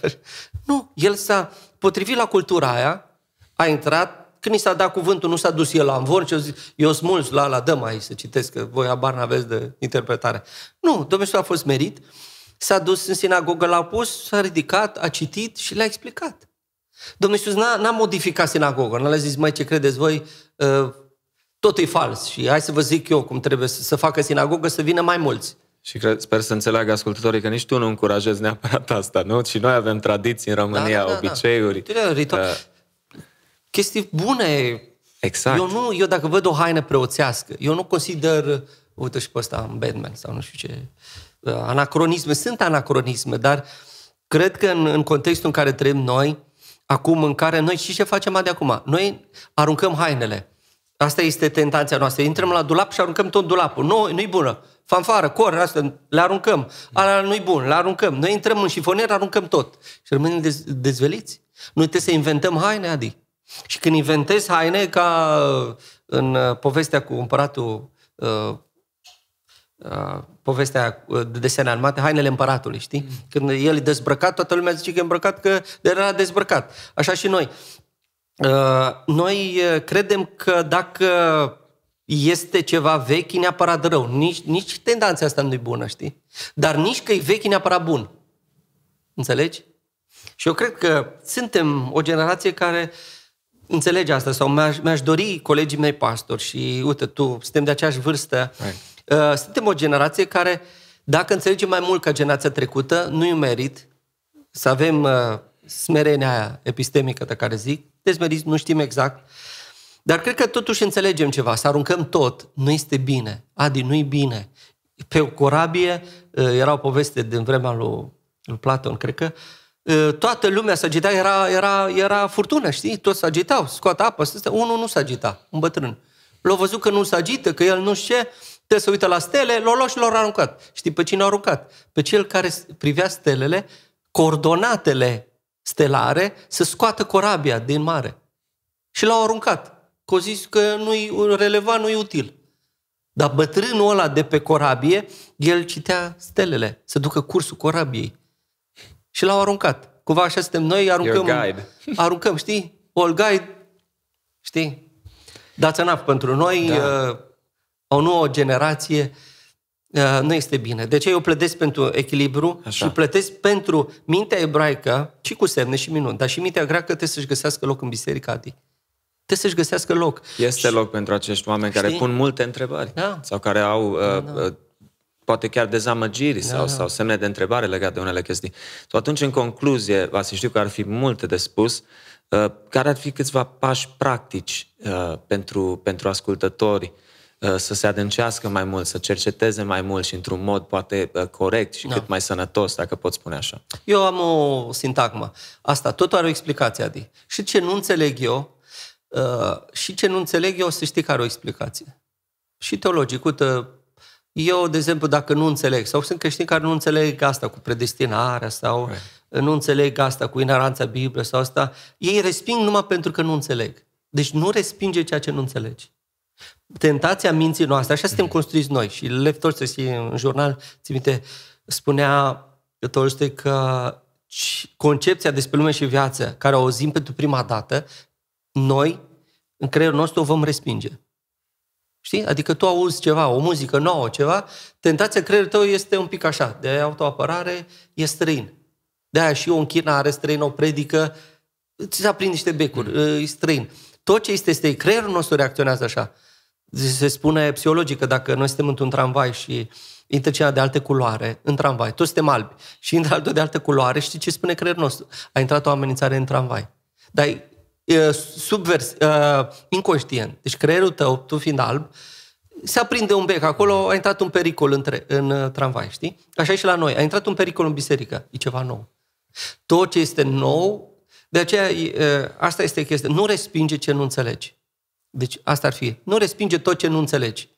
Nu, el s-a potrivit la cultura aia, a intrat, când i s-a dat cuvântul, nu s-a dus el la învor, și zis, eu sunt mulți, la la dăm aici să citesc, că voi abar n-aveți de interpretare. Nu, Domnul Iisus a fost merit, s-a dus în sinagogă, l-a pus, s-a ridicat, a citit și le-a explicat. Domnul Iisus n-a, n-a modificat sinagoga, n-a zis, mai ce credeți voi, uh, tot e fals și hai să vă zic eu cum trebuie să, să facă sinagogă, să vină mai mulți. Și cred, sper să înțeleagă ascultătorii că nici tu nu încurajezi neapărat asta, nu? Și noi avem tradiții în România, da, da, da, obiceiuri. Da. Ritual. Uh, chestii bune. Exact. Eu, nu, eu dacă văd o haină preoțească, eu nu consider, uite și pe ăsta în Batman sau nu știu ce, uh, anacronisme. Sunt anacronisme, dar cred că în, în contextul în care trăim noi, acum în care noi și ce facem de acum? Noi aruncăm hainele. Asta este tentația noastră. Intrăm la dulap și aruncăm tot dulapul. Nu, nu-i bună. Fanfară, cor, asta, le aruncăm. Ala nu-i bun, le aruncăm. Noi intrăm în șifonier, aruncăm tot. Și rămânem dez, dezveliți. Noi trebuie să inventăm haine, Adi. Și când inventezi haine, ca în uh, povestea cu împăratul, uh, uh, povestea de desene animate, hainele împăratului, știi? Când el e dezbrăcat, toată lumea zice că e îmbrăcat, că era dezbrăcat. Așa și noi. Uh, noi uh, credem că dacă este ceva vechi, e neapărat rău. Nici, nici tendanța asta nu e bună, știi? Dar nici că e vechi, e neapărat bun. Înțelegi? Și eu cred că suntem o generație care înțelege asta sau mi-aș, mi-aș dori colegii mei pastori și uite, tu, suntem de aceeași vârstă, uh, suntem o generație care, dacă înțelegem mai mult ca generația trecută, nu-i merit să avem uh, smerenia aia epistemică de care zic, dezmeriți, nu știm exact, dar cred că totuși înțelegem ceva, să aruncăm tot, nu este bine. Adi, nu-i bine. Pe o corabie, uh, era o poveste din vremea lui, lui Platon, cred că, uh, toată lumea se agita, era, era, era furtună, știi? Toți se agitau, scoată apă, stă, unul nu se agita, un bătrân. L-a văzut că nu se agită, că el nu știe ce, trebuie să uită la stele, l-a luat și l-a aruncat. Știi pe cine a aruncat? Pe cel care privea stelele, coordonatele stelare să scoată corabia din mare. Și l-au aruncat. Că au zis că nu-i relevant, nu-i util. Dar bătrânul ăla de pe corabie, el citea stelele, să ducă cursul corabiei. Și l-au aruncat. Cumva așa suntem noi, aruncăm, aruncăm, știi? All guide, știi? Dați enough pentru noi, da. uh, o nouă generație Uh, nu este bine. De ce eu plătesc pentru echilibru Așa. și plătesc pentru mintea ebraică, și cu semne și minuni, dar și mintea greacă trebuie să-și găsească loc în biserică, Adi. Trebuie să-și găsească loc. Este și... loc pentru acești oameni Știi? care pun multe întrebări da. sau care au uh, da. uh, poate chiar dezamăgiri da, sau, da. sau semne de întrebare legate de unele chestii. Sau atunci, în concluzie, Vasi, știu că ar fi multe de spus, uh, care ar fi câțiva pași practici uh, pentru, pentru ascultători uh, să se adâncească mai mult, să cerceteze mai mult și într-un mod poate uh, corect și da. cât mai sănătos, dacă pot spune așa. Eu am o sintagmă. Asta tot are o explicație, Adi. Și ce nu înțeleg eu, uh, și ce nu înțeleg eu, să știi că are o explicație. Și teologic, uite, eu, de exemplu, dacă nu înțeleg, sau sunt creștini care nu înțeleg asta cu predestinarea sau right. nu înțeleg asta cu ineranța Bibliei sau asta, ei resping numai pentru că nu înțeleg. Deci nu respinge ceea ce nu înțelegi. Tentația minții noastre, așa suntem construiți noi. Și Lev Tolstoi, în jurnal, ți minte, spunea Tolstoi că concepția despre lume și viață, care o auzim pentru prima dată, noi, în creierul nostru, o vom respinge. Știi? Adică tu auzi ceva, o muzică nouă, ceva, tentația creierului tău este un pic așa, de autoapărare, e străin. De aia și o închinare străină, o predică, ți se aprind niște becuri, mm. e străin. Tot ce este este creierul nostru reacționează așa. Se spune psihologic că dacă noi suntem într-un tramvai și intră cineva de alte culoare în tramvai, toți suntem albi, și intră altul de altă culoare, știi ce spune creierul nostru? A intrat o amenințare în tramvai. Dar e subvers, uh, inconștient. Deci creierul tău, tu fiind alb, se aprinde un bec acolo, a intrat un pericol între, în uh, tramvai, știi? Așa e și la noi. A intrat un pericol în biserică. E ceva nou. Tot ce este nou de aceea, asta este chestia. Nu respinge ce nu înțelegi. Deci asta ar fi. Nu respinge tot ce nu înțelegi.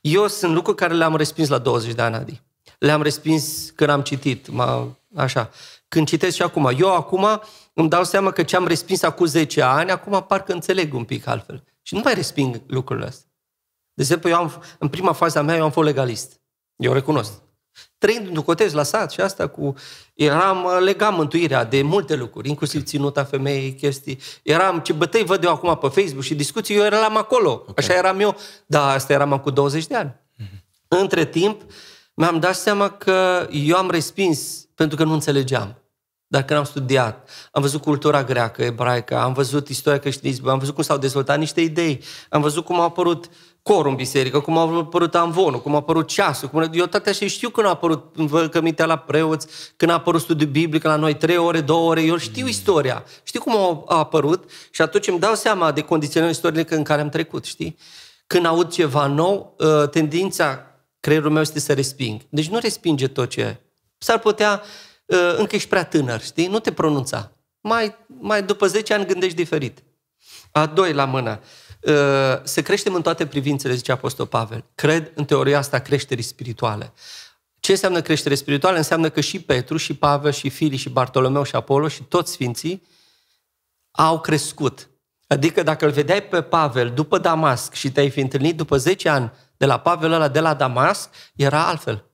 Eu sunt lucruri care le-am respins la 20 de ani, Adi. Le-am respins când am citit, mă, așa. Când citesc și acum. Eu acum îmi dau seama că ce am respins acum 10 ani, acum parcă înțeleg un pic altfel. Și nu mai resping lucrurile astea. De exemplu, eu am, în prima fază a mea, eu am fost legalist. Eu recunosc trăind în cotez la sat și asta cu... Eram, legam mântuirea de multe lucruri, inclusiv ținuta femeii, chestii. Eram, ce bătăi văd eu acum pe Facebook și discuții, eu eram acolo. Okay. Așa eram eu. Da, asta eram cu 20 de ani. Mm-hmm. Între timp, mi-am dat seama că eu am respins pentru că nu înțelegeam. Dar când am studiat, am văzut cultura greacă, ebraică, am văzut istoria creștinismului, am văzut cum s-au dezvoltat niște idei, am văzut cum au apărut corul în biserică, cum a apărut amvonul, cum a apărut ceasul. Cum... Eu toate așa știu când a apărut încălcămintea la preoți, când a apărut studiul biblic la noi, trei ore, două ore, eu știu istoria. Știu cum a apărut și atunci îmi dau seama de condiționările istorice în care am trecut, știi? Când aud ceva nou, ă, tendința creierul meu este să resping. Deci nu respinge tot ce S-ar putea, ă, încă ești prea tânăr, știi? Nu te pronunța. Mai, mai după 10 ani gândești diferit. A doi la mână. Uh, să creștem în toate privințele, zice Apostol Pavel. Cred în teoria asta creșterii spirituale. Ce înseamnă creștere spirituală? Înseamnă că și Petru, și Pavel, și Fili, și Bartolomeu, și Apollo, și toți sfinții au crescut. Adică dacă îl vedeai pe Pavel după Damasc și te-ai fi întâlnit după 10 ani de la Pavel ăla de la Damasc, era altfel.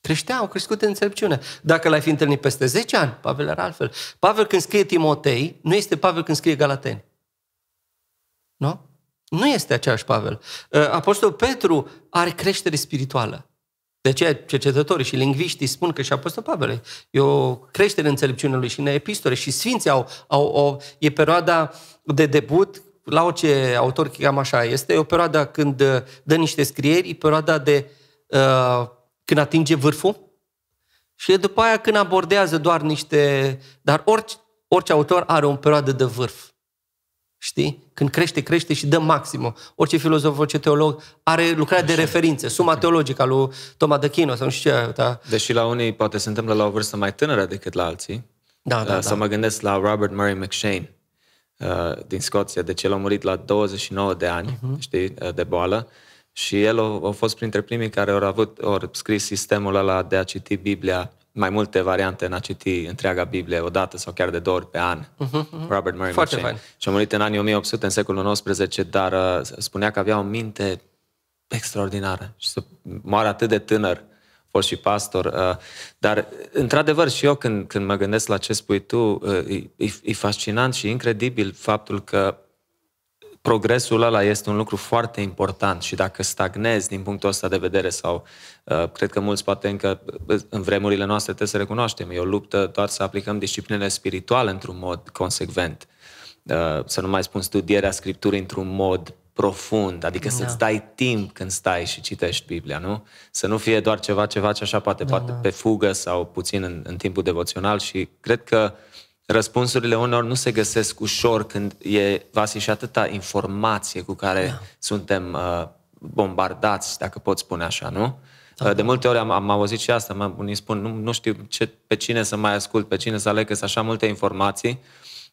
Creștea, au crescut în înțelepciune. Dacă l-ai fi întâlnit peste 10 ani, Pavel era altfel. Pavel când scrie Timotei, nu este Pavel când scrie Galateni. Nu? Nu este aceeași Pavel. Uh, Apostolul Petru are creștere spirituală. De aceea cercetătorii și lingviștii spun că și Apostol Pavel e o creștere în înțelepciunea lui și în epistole și sfinții au, au o, e perioada de debut, la orice autor cam așa este, e o perioadă când uh, dă niște scrieri, e perioada de uh, când atinge vârful și e după aia când abordează doar niște... Dar orice, orice autor are o perioadă de vârf. Știi? Când crește, crește și dă maximum. Orice filozof, orice teolog are lucrarea de referință, suma teologică a lui Toma de Chino sau nu știu ce. Da. Deși la unii poate se întâmplă la o vârstă mai tânără decât la alții. Da, da, uh, Să da. mă gândesc la Robert Murray McShane uh, din Scoția. Deci el a murit la 29 de ani, uh-huh. știi, uh, de boală. Și el a, a fost printre primii care au avut, au scris sistemul ăla de a citi Biblia mai multe variante în a citi întreaga Biblie o dată sau chiar de două ori pe an. Uh-huh, Robert Murray Foarte fain. Și a murit în anii 1800, în secolul XIX, dar uh, spunea că avea o minte extraordinară și să moară atât de tânăr, a fost și pastor. Uh, dar, într-adevăr, și eu când, când mă gândesc la ce spui tu, uh, e, e fascinant și incredibil faptul că progresul ăla este un lucru foarte important și dacă stagnezi din punctul ăsta de vedere sau uh, cred că mulți poate încă uh, în vremurile noastre trebuie să recunoaștem, e o luptă doar să aplicăm disciplinele spirituale într-un mod consecvent. Uh, să nu mai spun studierea Scripturii într-un mod profund, adică da. să-ți dai timp când stai și citești Biblia, nu? Să nu fie doar ceva, ceva ce așa poate, da, poate da. pe fugă sau puțin în, în timpul devoțional și cred că uh, răspunsurile unor nu se găsesc ușor când e, Vasi, și atâta informație cu care da. suntem uh, bombardați, dacă pot spune așa, nu? Da. De multe ori am, am auzit și asta, mă, unii spun, nu, nu știu ce, pe cine să mai ascult, pe cine să aleg, că sunt așa multe informații,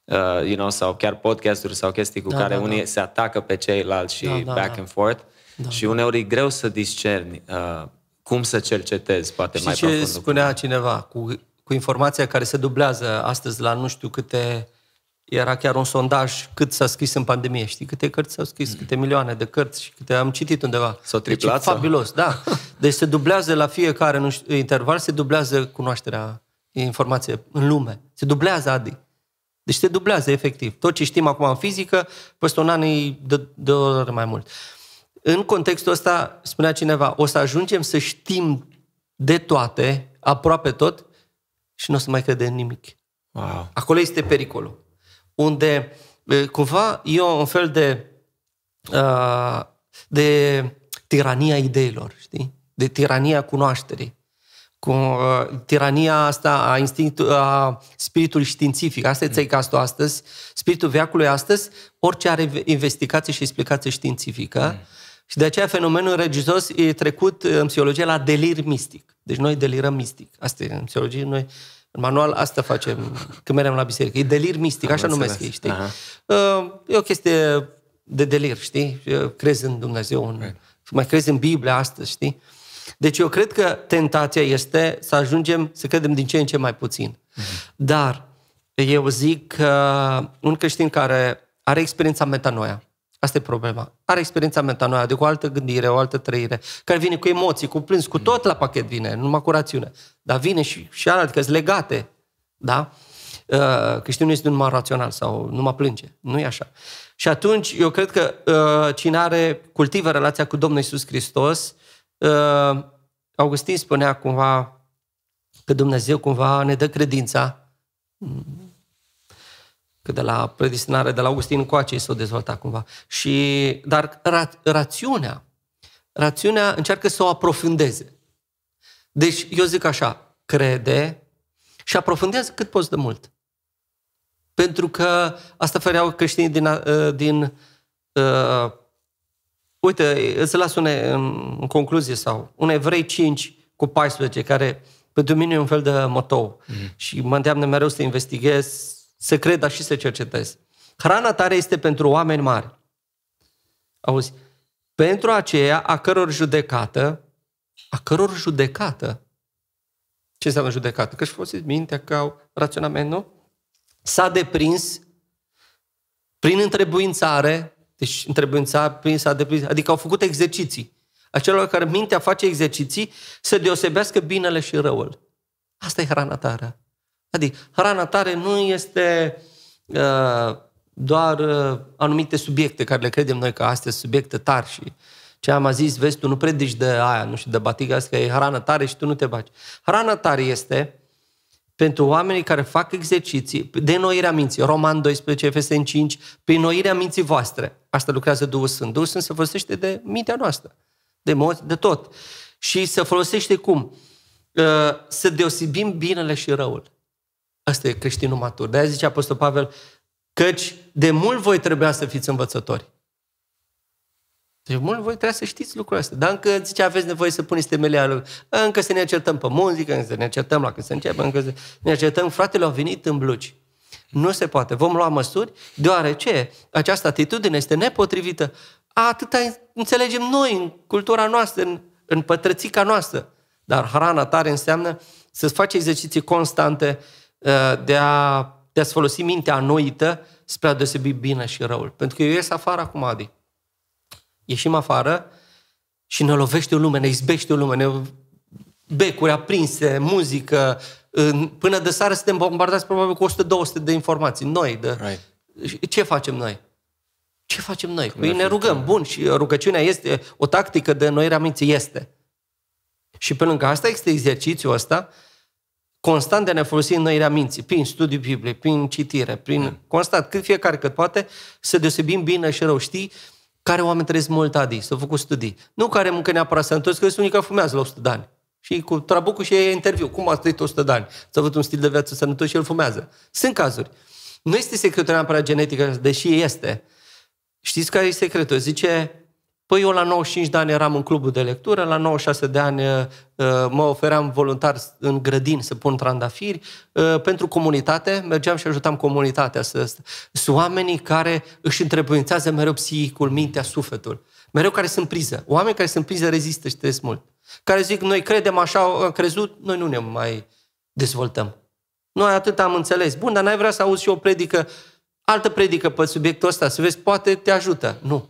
uh, you know, sau chiar podcasturi sau chestii cu da, care da, unii da. se atacă pe ceilalți și da, da, back da. and forth. Da, și uneori e greu să discerni uh, cum să cercetezi, poate și mai ce profund. spunea cineva, cu, cu informația care se dublează astăzi la nu știu câte era chiar un sondaj cât s-a scris în pandemie. Știi câte cărți s-au scris, câte milioane de cărți și câte am citit undeva. S-au triplat? Deci, fabulos, da. Deci se dublează la fiecare nu știu, interval, se dublează cunoașterea informație în lume. Se dublează, Adi. Deci se dublează, efectiv. Tot ce știm acum în fizică, peste un an e de, de ori mai mult. În contextul ăsta, spunea cineva, o să ajungem să știm de toate, aproape tot, și nu o să mai crede în nimic. Wow. Acolo este pericolul unde cumva e un fel de, de tirania ideilor, știi? De tirania cunoașterii. Cu tirania asta a, instinctul, a spiritului științific. Asta mm. e țăicastul astăzi. Spiritul veacului astăzi, orice are investigație și explicație științifică. Mm. Și de aceea fenomenul religios e trecut în psihologie la delir mistic. Deci noi delirăm mistic. Asta e în psihologie, noi în manual asta facem când mergem la biserică. E delir mistic, Am așa înțeles. numesc ei, știi? Aha. Uh, e o chestie de delir, știi? Crezi în Dumnezeu, în, right. mai crezi în Biblie astăzi, știi? Deci eu cred că tentația este să ajungem să credem din ce în ce mai puțin. Uh-huh. Dar eu zic că un creștin care are experiența metanoia, Asta e problema. Are experiența metanoia, de cu o altă gândire, o altă trăire, care vine cu emoții, cu plâns, cu tot la pachet vine, numai cu rațiune. Dar vine și, și alte, că sunt legate. Da? Uh, creștinul nu este numai rațional sau numai plânge. Nu e așa. Și atunci, eu cred că uh, cine are, cultivă relația cu Domnul Isus Hristos, uh, Augustin spunea cumva că Dumnezeu cumva ne dă credința că de la predestinare, de la Augustin încoace s-o dezvoltat cumva. Și, dar ra- rațiunea, rațiunea încearcă să o aprofundeze. Deci, eu zic așa, crede și aprofundează cât poți de mult. Pentru că asta făreau creștinii din, uh, din uh, uite, îți las une, în, în concluzie sau un evrei 5 cu 14, care pentru mine e un fel de motou mm. și mă îndeamnă mereu să investighez să cred, dar și să cercetez. Hrana tare este pentru oameni mari. Auzi? Pentru aceea a căror judecată, a căror judecată, ce înseamnă judecată? Că și folosiți mintea ca raționament, nu? S-a deprins prin întrebuințare, deci întrebuința prin s-a deprins, adică au făcut exerciții. Acelor care mintea face exerciții să deosebească binele și răul. Asta e hrana tare. Adică hrana tare nu este uh, doar uh, anumite subiecte care le credem noi că astea sunt subiecte tari și ce am zis, vezi, tu nu predici de aia, nu știu, de batiga asta, că e hrană tare și tu nu te baci. Hrana tare este pentru oamenii care fac exerciții de noirea minții. Roman 12, Efeseni 5, prin noirea minții voastre. Asta lucrează Duhul Sfânt. Duhul Sfânt se folosește de mintea noastră, de emoții, de tot. Și se folosește cum? Uh, să deosebim binele și răul. Asta e creștinul matur. De-aia zice Apostol Pavel, căci de mult voi trebuia să fiți învățători. Deci mult voi trebuia să știți lucrurile astea. Dar încă zice, aveți nevoie să puneți temelia Încă să ne certăm pe muzică, încă să ne certăm la când se începe, încă să ne certăm. Fratele au venit în bluci. Nu se poate. Vom lua măsuri, deoarece această atitudine este nepotrivită. Atâta înțelegem noi în cultura noastră, în, în pătrățica noastră. Dar hrana tare înseamnă să-ți faci exerciții constante, Uh, de a, de a-ți folosi mintea anuită spre a deosebi bine și răul. Pentru că eu ies afară acum, Adi. Ieșim afară și ne lovește o lume, ne izbește o lume, ne becuri aprinse, muzică, până de seară suntem bombardați probabil cu 100-200 de informații noi. De... Right. Ce facem noi? Ce facem noi? Păi ne rugăm, bun, și rugăciunea este, o tactică de noirea minții este. Și pe lângă asta este exercițiul ăsta constant de a ne folosi în noirea minții, prin studiu Biblie, prin citire, prin mm. constant, cât fiecare cât poate, să deosebim bine și rău. Știi care oameni trăiesc mult, Adi, să făcut studii. Nu care mâncă neapărat sănătos, că sunt unii care fumează la 100 de ani. Și cu trabucul și e interviu. Cum a trăit 100 de ani? S-a avut un stil de viață sănătos și el fumează. Sunt cazuri. Nu este secretul neapărat genetică, deși este. Știți care e secretul? Zice Păi eu la 95 de ani eram în clubul de lectură, la 96 de ani uh, mă ofeream voluntar în grădini să pun trandafiri. Uh, pentru comunitate, mergeam și ajutam comunitatea. Să, sunt oamenii care își întrebuințează mereu psihicul, mintea, sufletul. Mereu care sunt priză. Oameni care sunt priză rezistă și trăiesc mult. Care zic, noi credem așa, am crezut, noi nu ne mai dezvoltăm. Noi atât am înțeles. Bun, dar n-ai vrea să auzi și o predică, altă predică pe subiectul ăsta, să vezi, poate te ajută. Nu.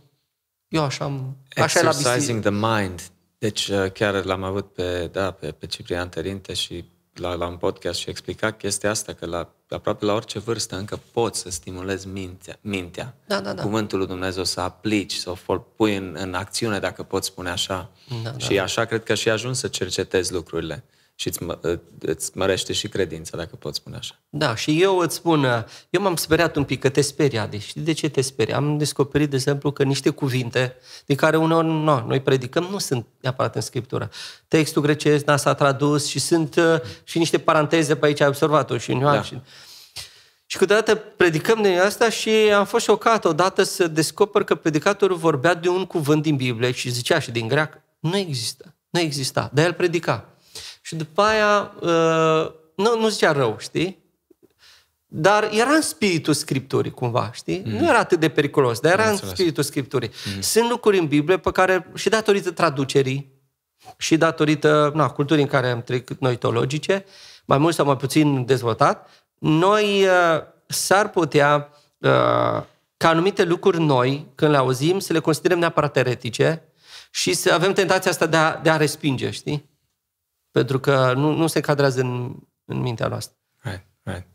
Eu așa am... Așa e la Exercising the mind. Deci uh, chiar l-am avut pe, da, pe, pe Ciprian Terinte și la, la un podcast și explica chestia asta, că la, aproape la orice vârstă încă poți să stimulezi mintea, mintea. Da, da, da. Cuvântul lui Dumnezeu să aplici, să o pui în, în acțiune, dacă poți spune așa. Da, da și da. așa cred că și ajuns să cercetezi lucrurile și îți, mă, îți mărește și credința, dacă pot spune așa. Da, și eu îți spun, eu m-am speriat un pic că te speria. Deci știi de ce te speria? Am descoperit, de exemplu, că niște cuvinte de care uneori no, noi predicăm nu sunt neapărat în Scriptură. Textul grecesc n-a s-a tradus și sunt uh, și niște paranteze pe aici, ai observat-o și în da. și... Și câteodată predicăm de asta și am fost șocat odată să descoper că predicatorul vorbea de un cuvânt din Biblie și zicea și din greacă. Nu există. Nu exista. Dar el predica. Și după aia, uh, nu, nu zicea rău, știi? Dar era în spiritul Scripturii, cumva, știi? Mm. Nu era atât de periculos, dar era în spiritul Scripturii. Mm. Sunt lucruri în Biblie pe care, și datorită traducerii, și datorită na, culturii în care am trecut noi teologice, mai mult sau mai puțin dezvoltat, noi uh, s-ar putea uh, ca anumite lucruri noi, când le auzim, să le considerăm neapărat eretice și să avem tentația asta de a, de a respinge, știi? Pentru că nu, nu se cadrează în, în mintea noastră. Right, right.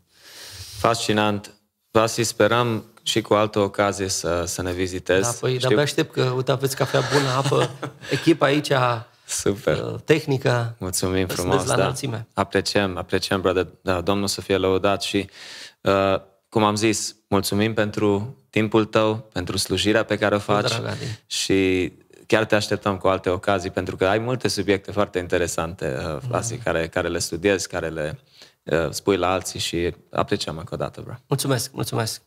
Fascinant. Vasi, sperăm și cu altă ocazie să, să ne vizitezi. Da, păi Știu... de aștept că, uite, aveți cafea bună, apă, echipa aici, Super. Uh, tehnică. Mulțumim frumos, la da. Înălțime. Apreciem, apreciem, brother. Da, Domnul să fie lăudat și, uh, cum am zis, mulțumim pentru timpul tău, pentru slujirea pe care o faci și chiar te așteptăm cu alte ocazii, pentru că ai multe subiecte foarte interesante, uh, Vlasi, mm. care, care le studiezi, care le uh, spui la alții și apreciem încă o dată, bro. Mulțumesc, mulțumesc.